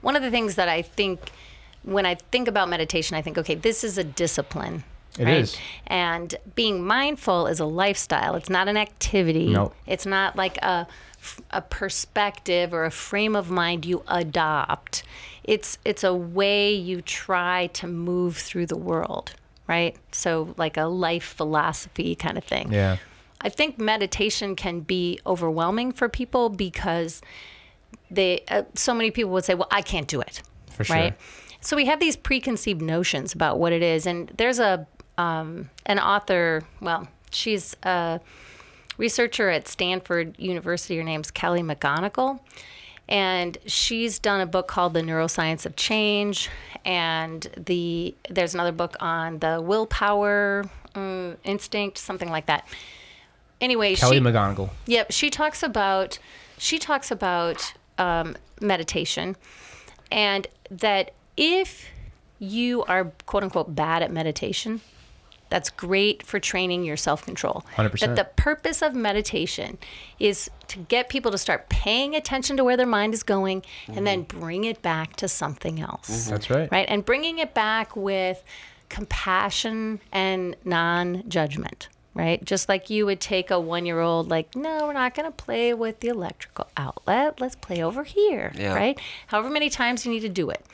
One of the things that I think when I think about meditation, I think, okay, this is a discipline. It right? is. And being mindful is a lifestyle. It's not an activity. Nope. It's not like a, a perspective or a frame of mind you adopt. It's it's a way you try to move through the world, right? So like a life philosophy kind of thing. Yeah. I think meditation can be overwhelming for people because they uh, so many people would say, "Well, I can't do it." For sure. Right? So we have these preconceived notions about what it is, and there's a um, an author. Well, she's a researcher at Stanford University. Her name's Kelly McGonigal, and she's done a book called The Neuroscience of Change. And the there's another book on the willpower uh, instinct, something like that. Anyway, Kelly she, McGonigal. Yep, she talks about she talks about um, meditation, and that if you are quote unquote bad at meditation, that's great for training your self control. 100%. That the purpose of meditation is to get people to start paying attention to where their mind is going, and then mm-hmm. bring it back to something else mm-hmm. That's right. right? And bringing it back with compassion and non judgment, right? Just like you would take a one year old, like, no, we're not going to play with the electrical outlet. Let's play over here, Yeah. right? However many times you need to do it.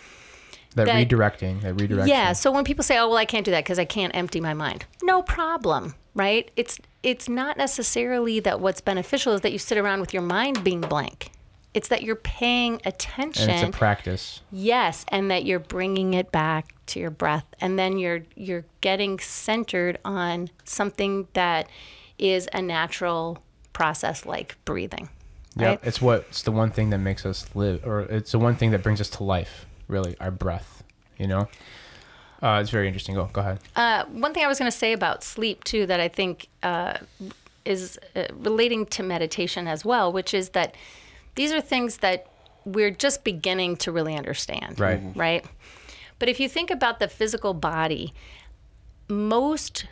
That, that- redirecting. That redirection. Yeah. So when people say, "Oh, well, I can't do that because I can't empty my mind," no problem, right? It's it's not necessarily that what's beneficial is that you sit around with your mind being blank. It's that you're paying attention. And it's a practice. Yes, and that you're bringing it back to your breath, and then you're you're getting centered on something that is a natural process like breathing. Yeah, Right? it's what it's the one thing that makes us live, or it's the one thing that brings us to life. Really, our breath. You know, uh, it's very interesting. Go, go ahead. Uh, one thing I was going to say about sleep too that I think uh, is uh, relating to meditation as well, which is that these are things that we're just beginning to really understand. Right. Right. But if you think about the physical body, most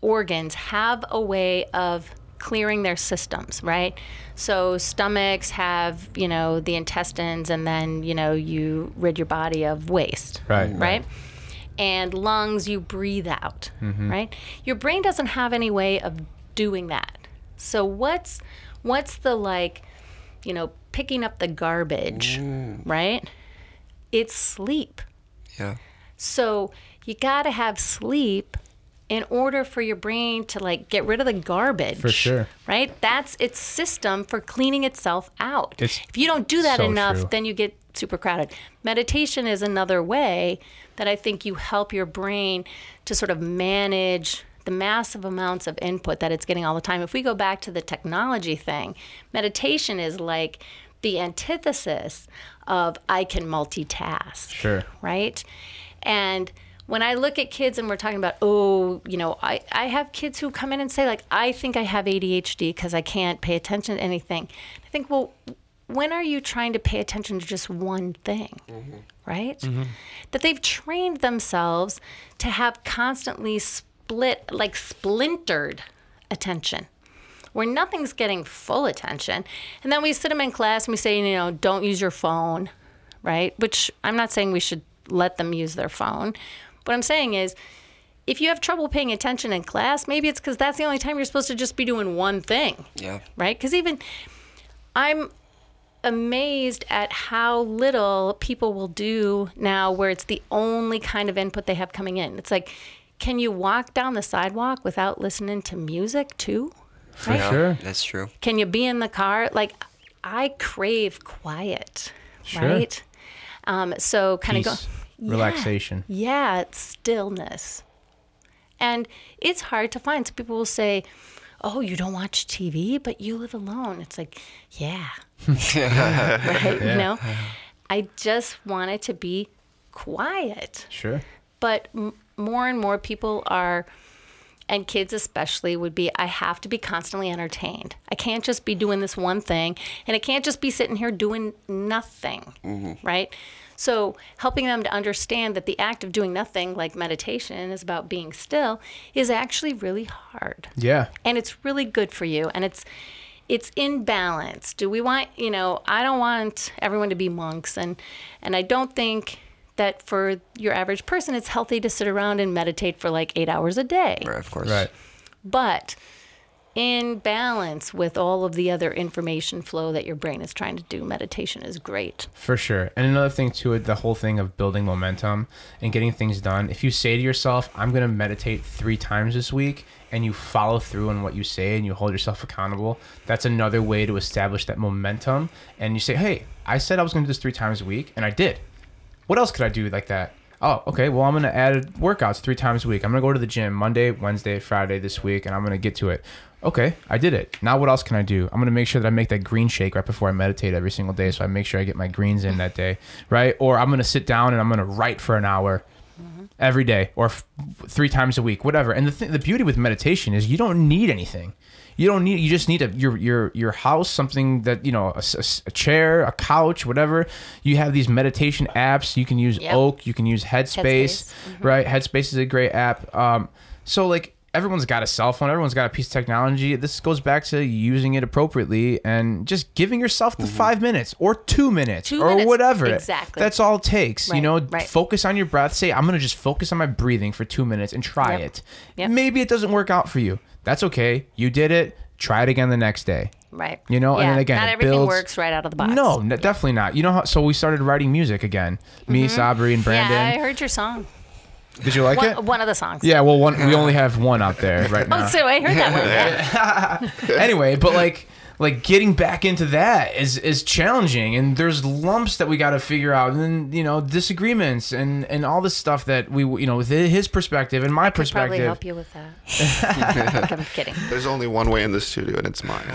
organs have a way of clearing their systems, right? So stomachs have, you know, the intestines and then, you know, you rid your body of waste. Right, Right? And lungs you breathe out, mm-hmm. right? Your brain doesn't have any way of doing that. So what's what's the like, you know, picking up the garbage, mm. right? It's sleep. Yeah. So you got to have sleep in order for your brain to like get rid of the garbage. For sure. Right? That's its system for cleaning itself out. It's if you don't do that so enough, true. then you get super crowded. Meditation is another way that I think you help your brain to sort of manage the massive amounts of input that it's getting all the time. If we go back to the technology thing, meditation is like the antithesis of I can multitask. Sure. Right? And when I look at kids and we're talking about, oh, you know, I, I have kids who come in and say, like, I think I have ADHD because I can't pay attention to anything. I think, well, when are you trying to pay attention to just one thing? Mm-hmm. Right? Mm-hmm. That they've trained themselves to have constantly split, like splintered attention where nothing's getting full attention. And then we sit them in class and we say, you know, don't use your phone, right? Which I'm not saying we should let them use their phone. What I'm saying is, if you have trouble paying attention in class, maybe it's because that's the only time you're supposed to just be doing one thing, Yeah. right? Because even I'm amazed at how little people will do now where it's the only kind of input they have coming in. It's like, can you walk down the sidewalk without listening to music too? For Yeah, sure. That's true. Can you be in the car? Like, I crave quiet, Sure. right? Um, so kind of go Peace, Yeah. relaxation. Yeah, it's stillness, and it's hard to find. So people will say, "Oh, you don't watch TV, but you live alone." It's like, yeah, right? You know, I just want it to be quiet Sure. but m- more and more people are and kids especially would be i have to be constantly entertained i can't just be doing this one thing and i can't just be sitting here doing nothing mm-hmm. right so helping them to understand that the act of doing nothing like meditation is about being still is actually really hard Yeah. and it's really good for you and it's it's in balance do we want you know i don't want everyone to be monks and and i don't think that for your average person it's healthy to sit around and meditate for like eight hours a day Right, of course. Right. but in balance with all of the other information flow that your brain is trying to do meditation is great For sure. And another thing too, the whole thing of building momentum and getting things done. If you say to yourself, I'm going to meditate three times this week, and you follow through on what you say and you hold yourself accountable, that's another way to establish that momentum. And you say, hey, I said I was going to do this three times a week, and I did. What else could I do like that? Oh, okay. Well, I'm going to add workouts three times a week. I'm going to go to the gym Monday, Wednesday, Friday this week, and I'm going to get to it. Okay, I did it. Now, what else can I do? I'm going to make sure that I make that green shake right before I meditate every single day. So I make sure I get my greens in that day, right? Or I'm going to sit down and I'm going to write for an hour every day or f- three times a week, whatever. And the th- the beauty with meditation is you don't need anything. You don't need. You just need a your your your house, something that you know, a chair, a couch, whatever. You have these meditation apps. You can use Yep. Oak. You can use Headspace, Headspace. Mm-hmm. right? Headspace is a great app. Um, so like everyone's got a cell phone. Everyone's got a piece of technology. This goes back to using it appropriately and just giving yourself the five minutes or two minutes Two or minutes. whatever. Exactly. That's all it takes. You know, right. focus on your breath. Say, I'm going to just focus on my breathing for two minutes and try Yep. it. Yep. Maybe it doesn't work out for you. That's okay. You did it. Try it again the next day. right You know, and then again, not everything builds- works right out of the box No, n- definitely not. You know how? So we started writing music again. Me, Sabri, and Brandon. Mm-hmm. yeah i heard your song Did you like it? one, one of the songs Yeah. Well, one. We only have one out there right oh, now. oh so i heard that one yeah. anyway, but like like getting back into that is is challenging and there's lumps that we got to figure out and then you know disagreements and and all this stuff that we you know with his perspective and my I could probably help you with that i'm kidding There's only one way in the studio, and it's mine.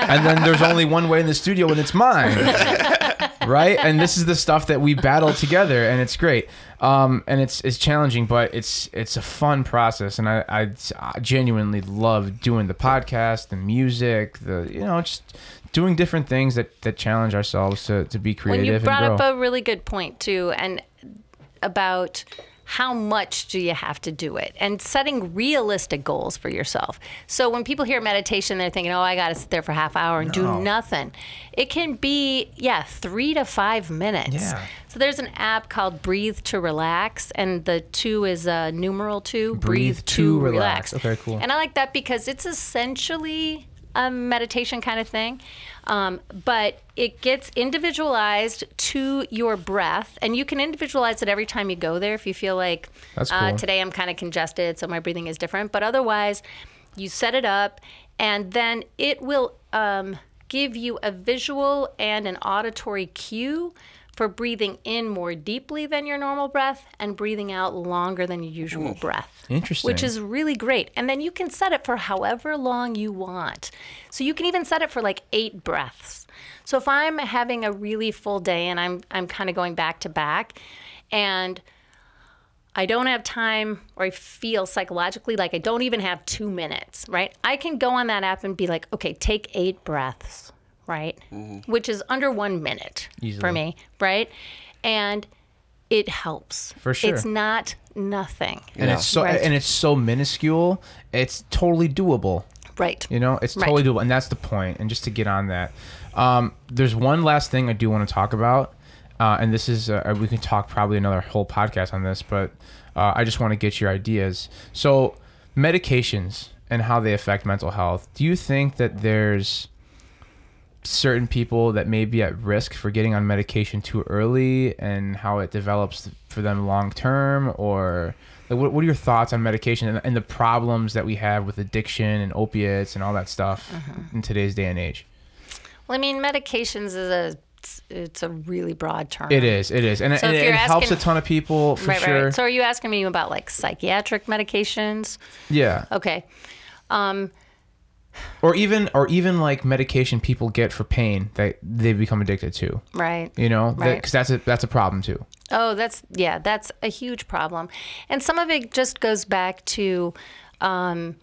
And then there's only one way in the studio and it's mine right and this is the stuff that we battle together and it's great um, and it's it's challenging but it's it's a fun process. And I, I I genuinely love doing the podcast the music the you know just doing different things that that challenge ourselves to, to be when creative you brought up a really good point too and about how much do you have to do it and setting realistic goals for yourself. So when people hear meditation they're thinking oh i got to sit there for half hour and No. do nothing. It can be yeah three to five minutes. Yeah. So there's an app called breathe to relax and the two is uh, numeral two Breathe to relax. Okay, cool. and I like that because it's essentially a meditation kind of thing, um, but it gets individualized to your breath, and you can individualize it every time you go there. If you feel like That's uh, today I'm kind of congested, so my breathing is different, but otherwise, you set it up, and then it will. Um, give you a visual and an auditory cue for breathing in more deeply than your normal breath and breathing out longer than your usual breath. Interesting. Which is really great. And then you can set it for however long you want. So you can even set it for like 8 breaths. So if I'm having a really full day and I'm I'm kind of going back to back and I don't have time or I feel psychologically like I don't even have 2 minutes, right? I can go on that app and be like, "Okay, take 8 breaths." Right? Which is under 1 minute for me, right? And it helps. For sure. It's not nothing. and it's so Right. and it's so minuscule. It's totally doable. Right. You know, it's Right. totally doable, and that's the point. And just to get on that, um, there's one last thing I do want to talk about, uh, and this is uh, we can talk probably another whole podcast on this, but uh, I just want to get your ideas. So, medications and how they affect mental health. Do you think that there's certain people that may be at risk for getting on medication too early, and how it develops for them long term, or like, what, what are your thoughts on medication and, and the problems that we have with addiction and opiates and all that stuff Mm-hmm. in today's day and age? Well, I mean, medications is a it's a really broad term. It is, it is, and, So and it, you're helps a ton of people for right, sure. right. So are you asking me about like psychiatric medications? yeah, Okay. Um, or even or even like medication people get for pain that they become addicted to. right. You know, Right. because that's a that's a problem too. Oh, that's yeah, that's a huge problem, and some of it just goes back to um,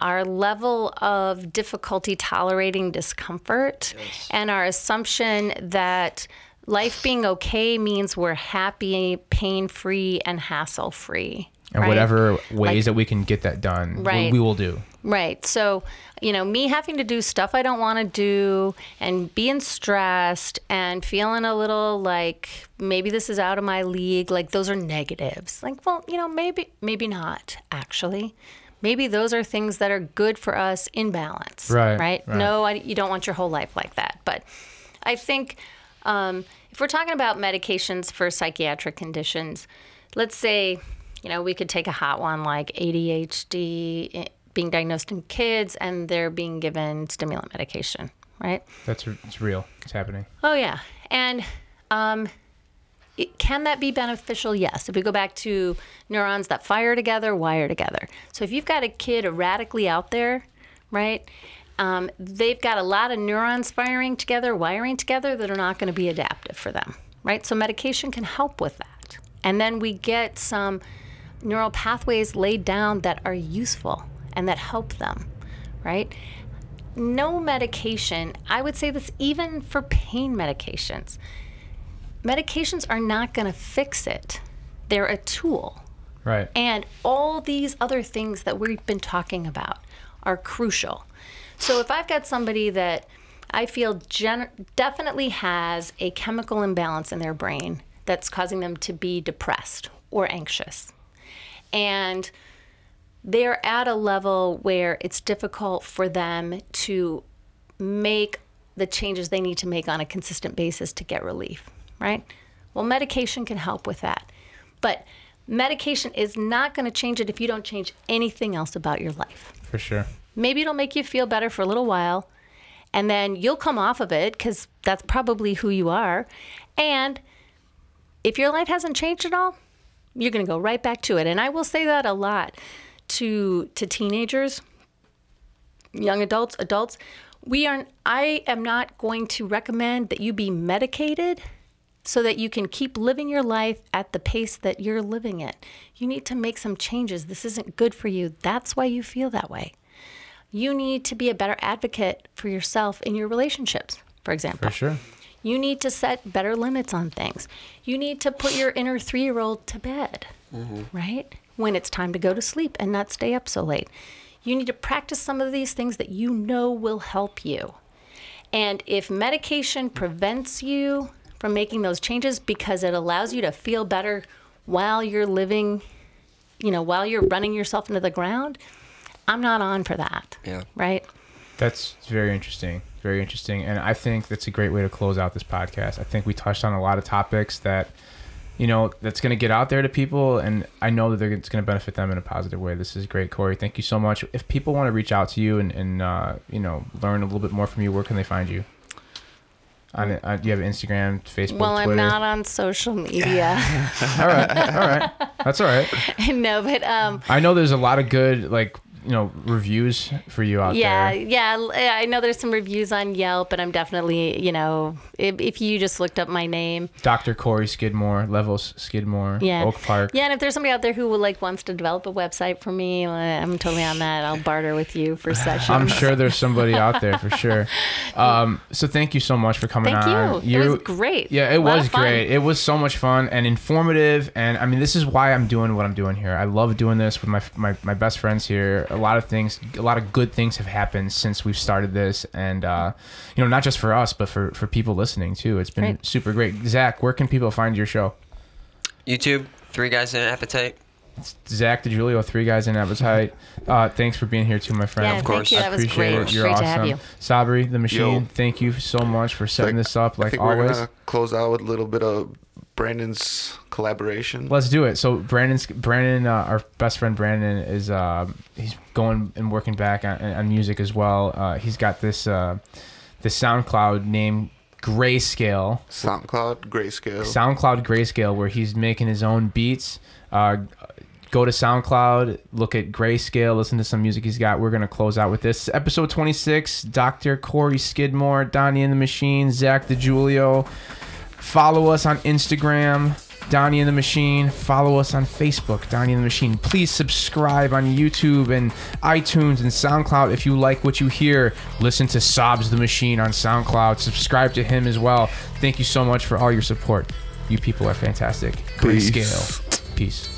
our level of difficulty tolerating discomfort, and our assumption that life being okay means we're happy, pain free, and hassle free. And whatever ways that we can get that done, we- we will do. Right. So, you know, me having to do stuff I don't want to do and being stressed and feeling a little like maybe this is out of my league, like those are negatives. Like, well, you know, maybe maybe not actually. Maybe those are things that are good for us in balance. Right, Right. right. No, I, you don't want your whole life like that. But I think um, if we're talking about medications for psychiatric conditions, let's say, you know, we could take a hot one like ADHD being diagnosed in kids and they're being given stimulant medication, right? That's it's real. It's happening. Oh yeah, and um, it, can that be beneficial? Yes. If we go back to neurons that fire together, wire together. So if you've got a kid erratically out there, right? Um, they've got a lot of neurons firing together, wiring together that are not going to be adaptive for them, right? So medication can help with that. And then we get some neural pathways laid down that are useful and that help them, right? no medication, I would say this even for pain medications, medications are not going to fix it. They're a tool. Right. And all these other things that we've been talking about are crucial. So if I've got somebody that I feel gen- definitely has a chemical imbalance in their brain that's causing them to be depressed or anxious, and they're at a level where it's difficult for them to make the changes they need to make on a consistent basis to get relief, right? Well, medication can help with that. But medication is not going to change it if you don't change anything else about your life. For sure. Maybe it'll make you feel better for a little while, and then you'll come off of it because that's probably who you are. And if your life hasn't changed at all, you're going to go right back to it. And I will say that a lot to to teenagers, young adults, adults. We are I am not going to recommend that you be medicated so that you can keep living your life at the pace that you're living it. You need to make some changes. This isn't good for you. That's why you feel that way. You need to be a better advocate for yourself in your relationships, for example. For sure. You need to set better limits on things. You need to put your inner three year old to bed, mm-hmm. right? When it's time to go to sleep and not stay up so late. You need to practice some of these things that you know will help you. And if medication prevents you from making those changes because it allows you to feel better while you're living, you know, while you're running yourself into the ground, I'm not on for that. Yeah. Right? That's very interesting. Very interesting. And I think that's a great way to close out this podcast. I think we touched on a lot of topics that you know, that's going to get out there to people, and I know that it's going to benefit them in a positive way. This is great, Kori. Thank you so much. If people want to reach out to you and, and uh, you know, learn a little bit more from you, where can they find you? On, uh, do you have Instagram, Facebook, Well, I'm not on social media. all right, all right, that's all right. no, but um, I know there's a lot of good like you know reviews for you out there. yeah, there. yeah. I know there's some reviews on Yelp, but I'm definitely, you know, if, if you just looked up my name, Dr. Kori Skidmore, Levels Skidmore, yeah, Oak Park. Yeah, and if there's somebody out there who would like wants to develop a website for me, uh, I'm totally on that. I'll barter with you for sessions. I'm sure there's somebody out there for sure. Um, so thank you so much for coming on. Thank on. you. It was great. Yeah, it was great. It was so much fun and informative. And I mean, this is why I'm doing what I'm doing here. I love doing this with my my, my best friends here. A lot of things, a lot of good things have happened since we've started this, and uh, you know, not just for us, but for for people listening too. It's been Great. super great. Zach, where can people find your show? YouTube, three guys in an appetite. Zach DeJulio, three guys in appetite. Uh, thanks for being here too, my friend. Yeah, of thank course, you. I That was appreciate great. it. You're Great awesome. to have you. Sabri, the machine. Yo. Thank you so much for setting Think- this up, I like think we're gonna close out with a little bit of Brandon's collaboration. Let's do it. So Brandon's Brandon, uh, our best friend Brandon, is uh, he's going and working back on, on music as well. Uh, he's got this uh, this SoundCloud name Grayscale. SoundCloud, Grayscale. SoundCloud Grayscale, where he's making his own beats. Uh, go to SoundCloud, look at Grayscale, listen to some music he's got. We're gonna close out with this episode 26. Dr. Kori Skidmore, Donny and the Machine, Zach DeJulio. Follow us on Instagram. Donny and the Machine. Follow us on Facebook, Donny and the Machine. Please subscribe on YouTube and iTunes and SoundCloud if you like what you hear. Listen to Sobs the Machine on SoundCloud. Subscribe to him as well. Thank you so much for all your support. You people are fantastic. Peace. Grayscale. Peace.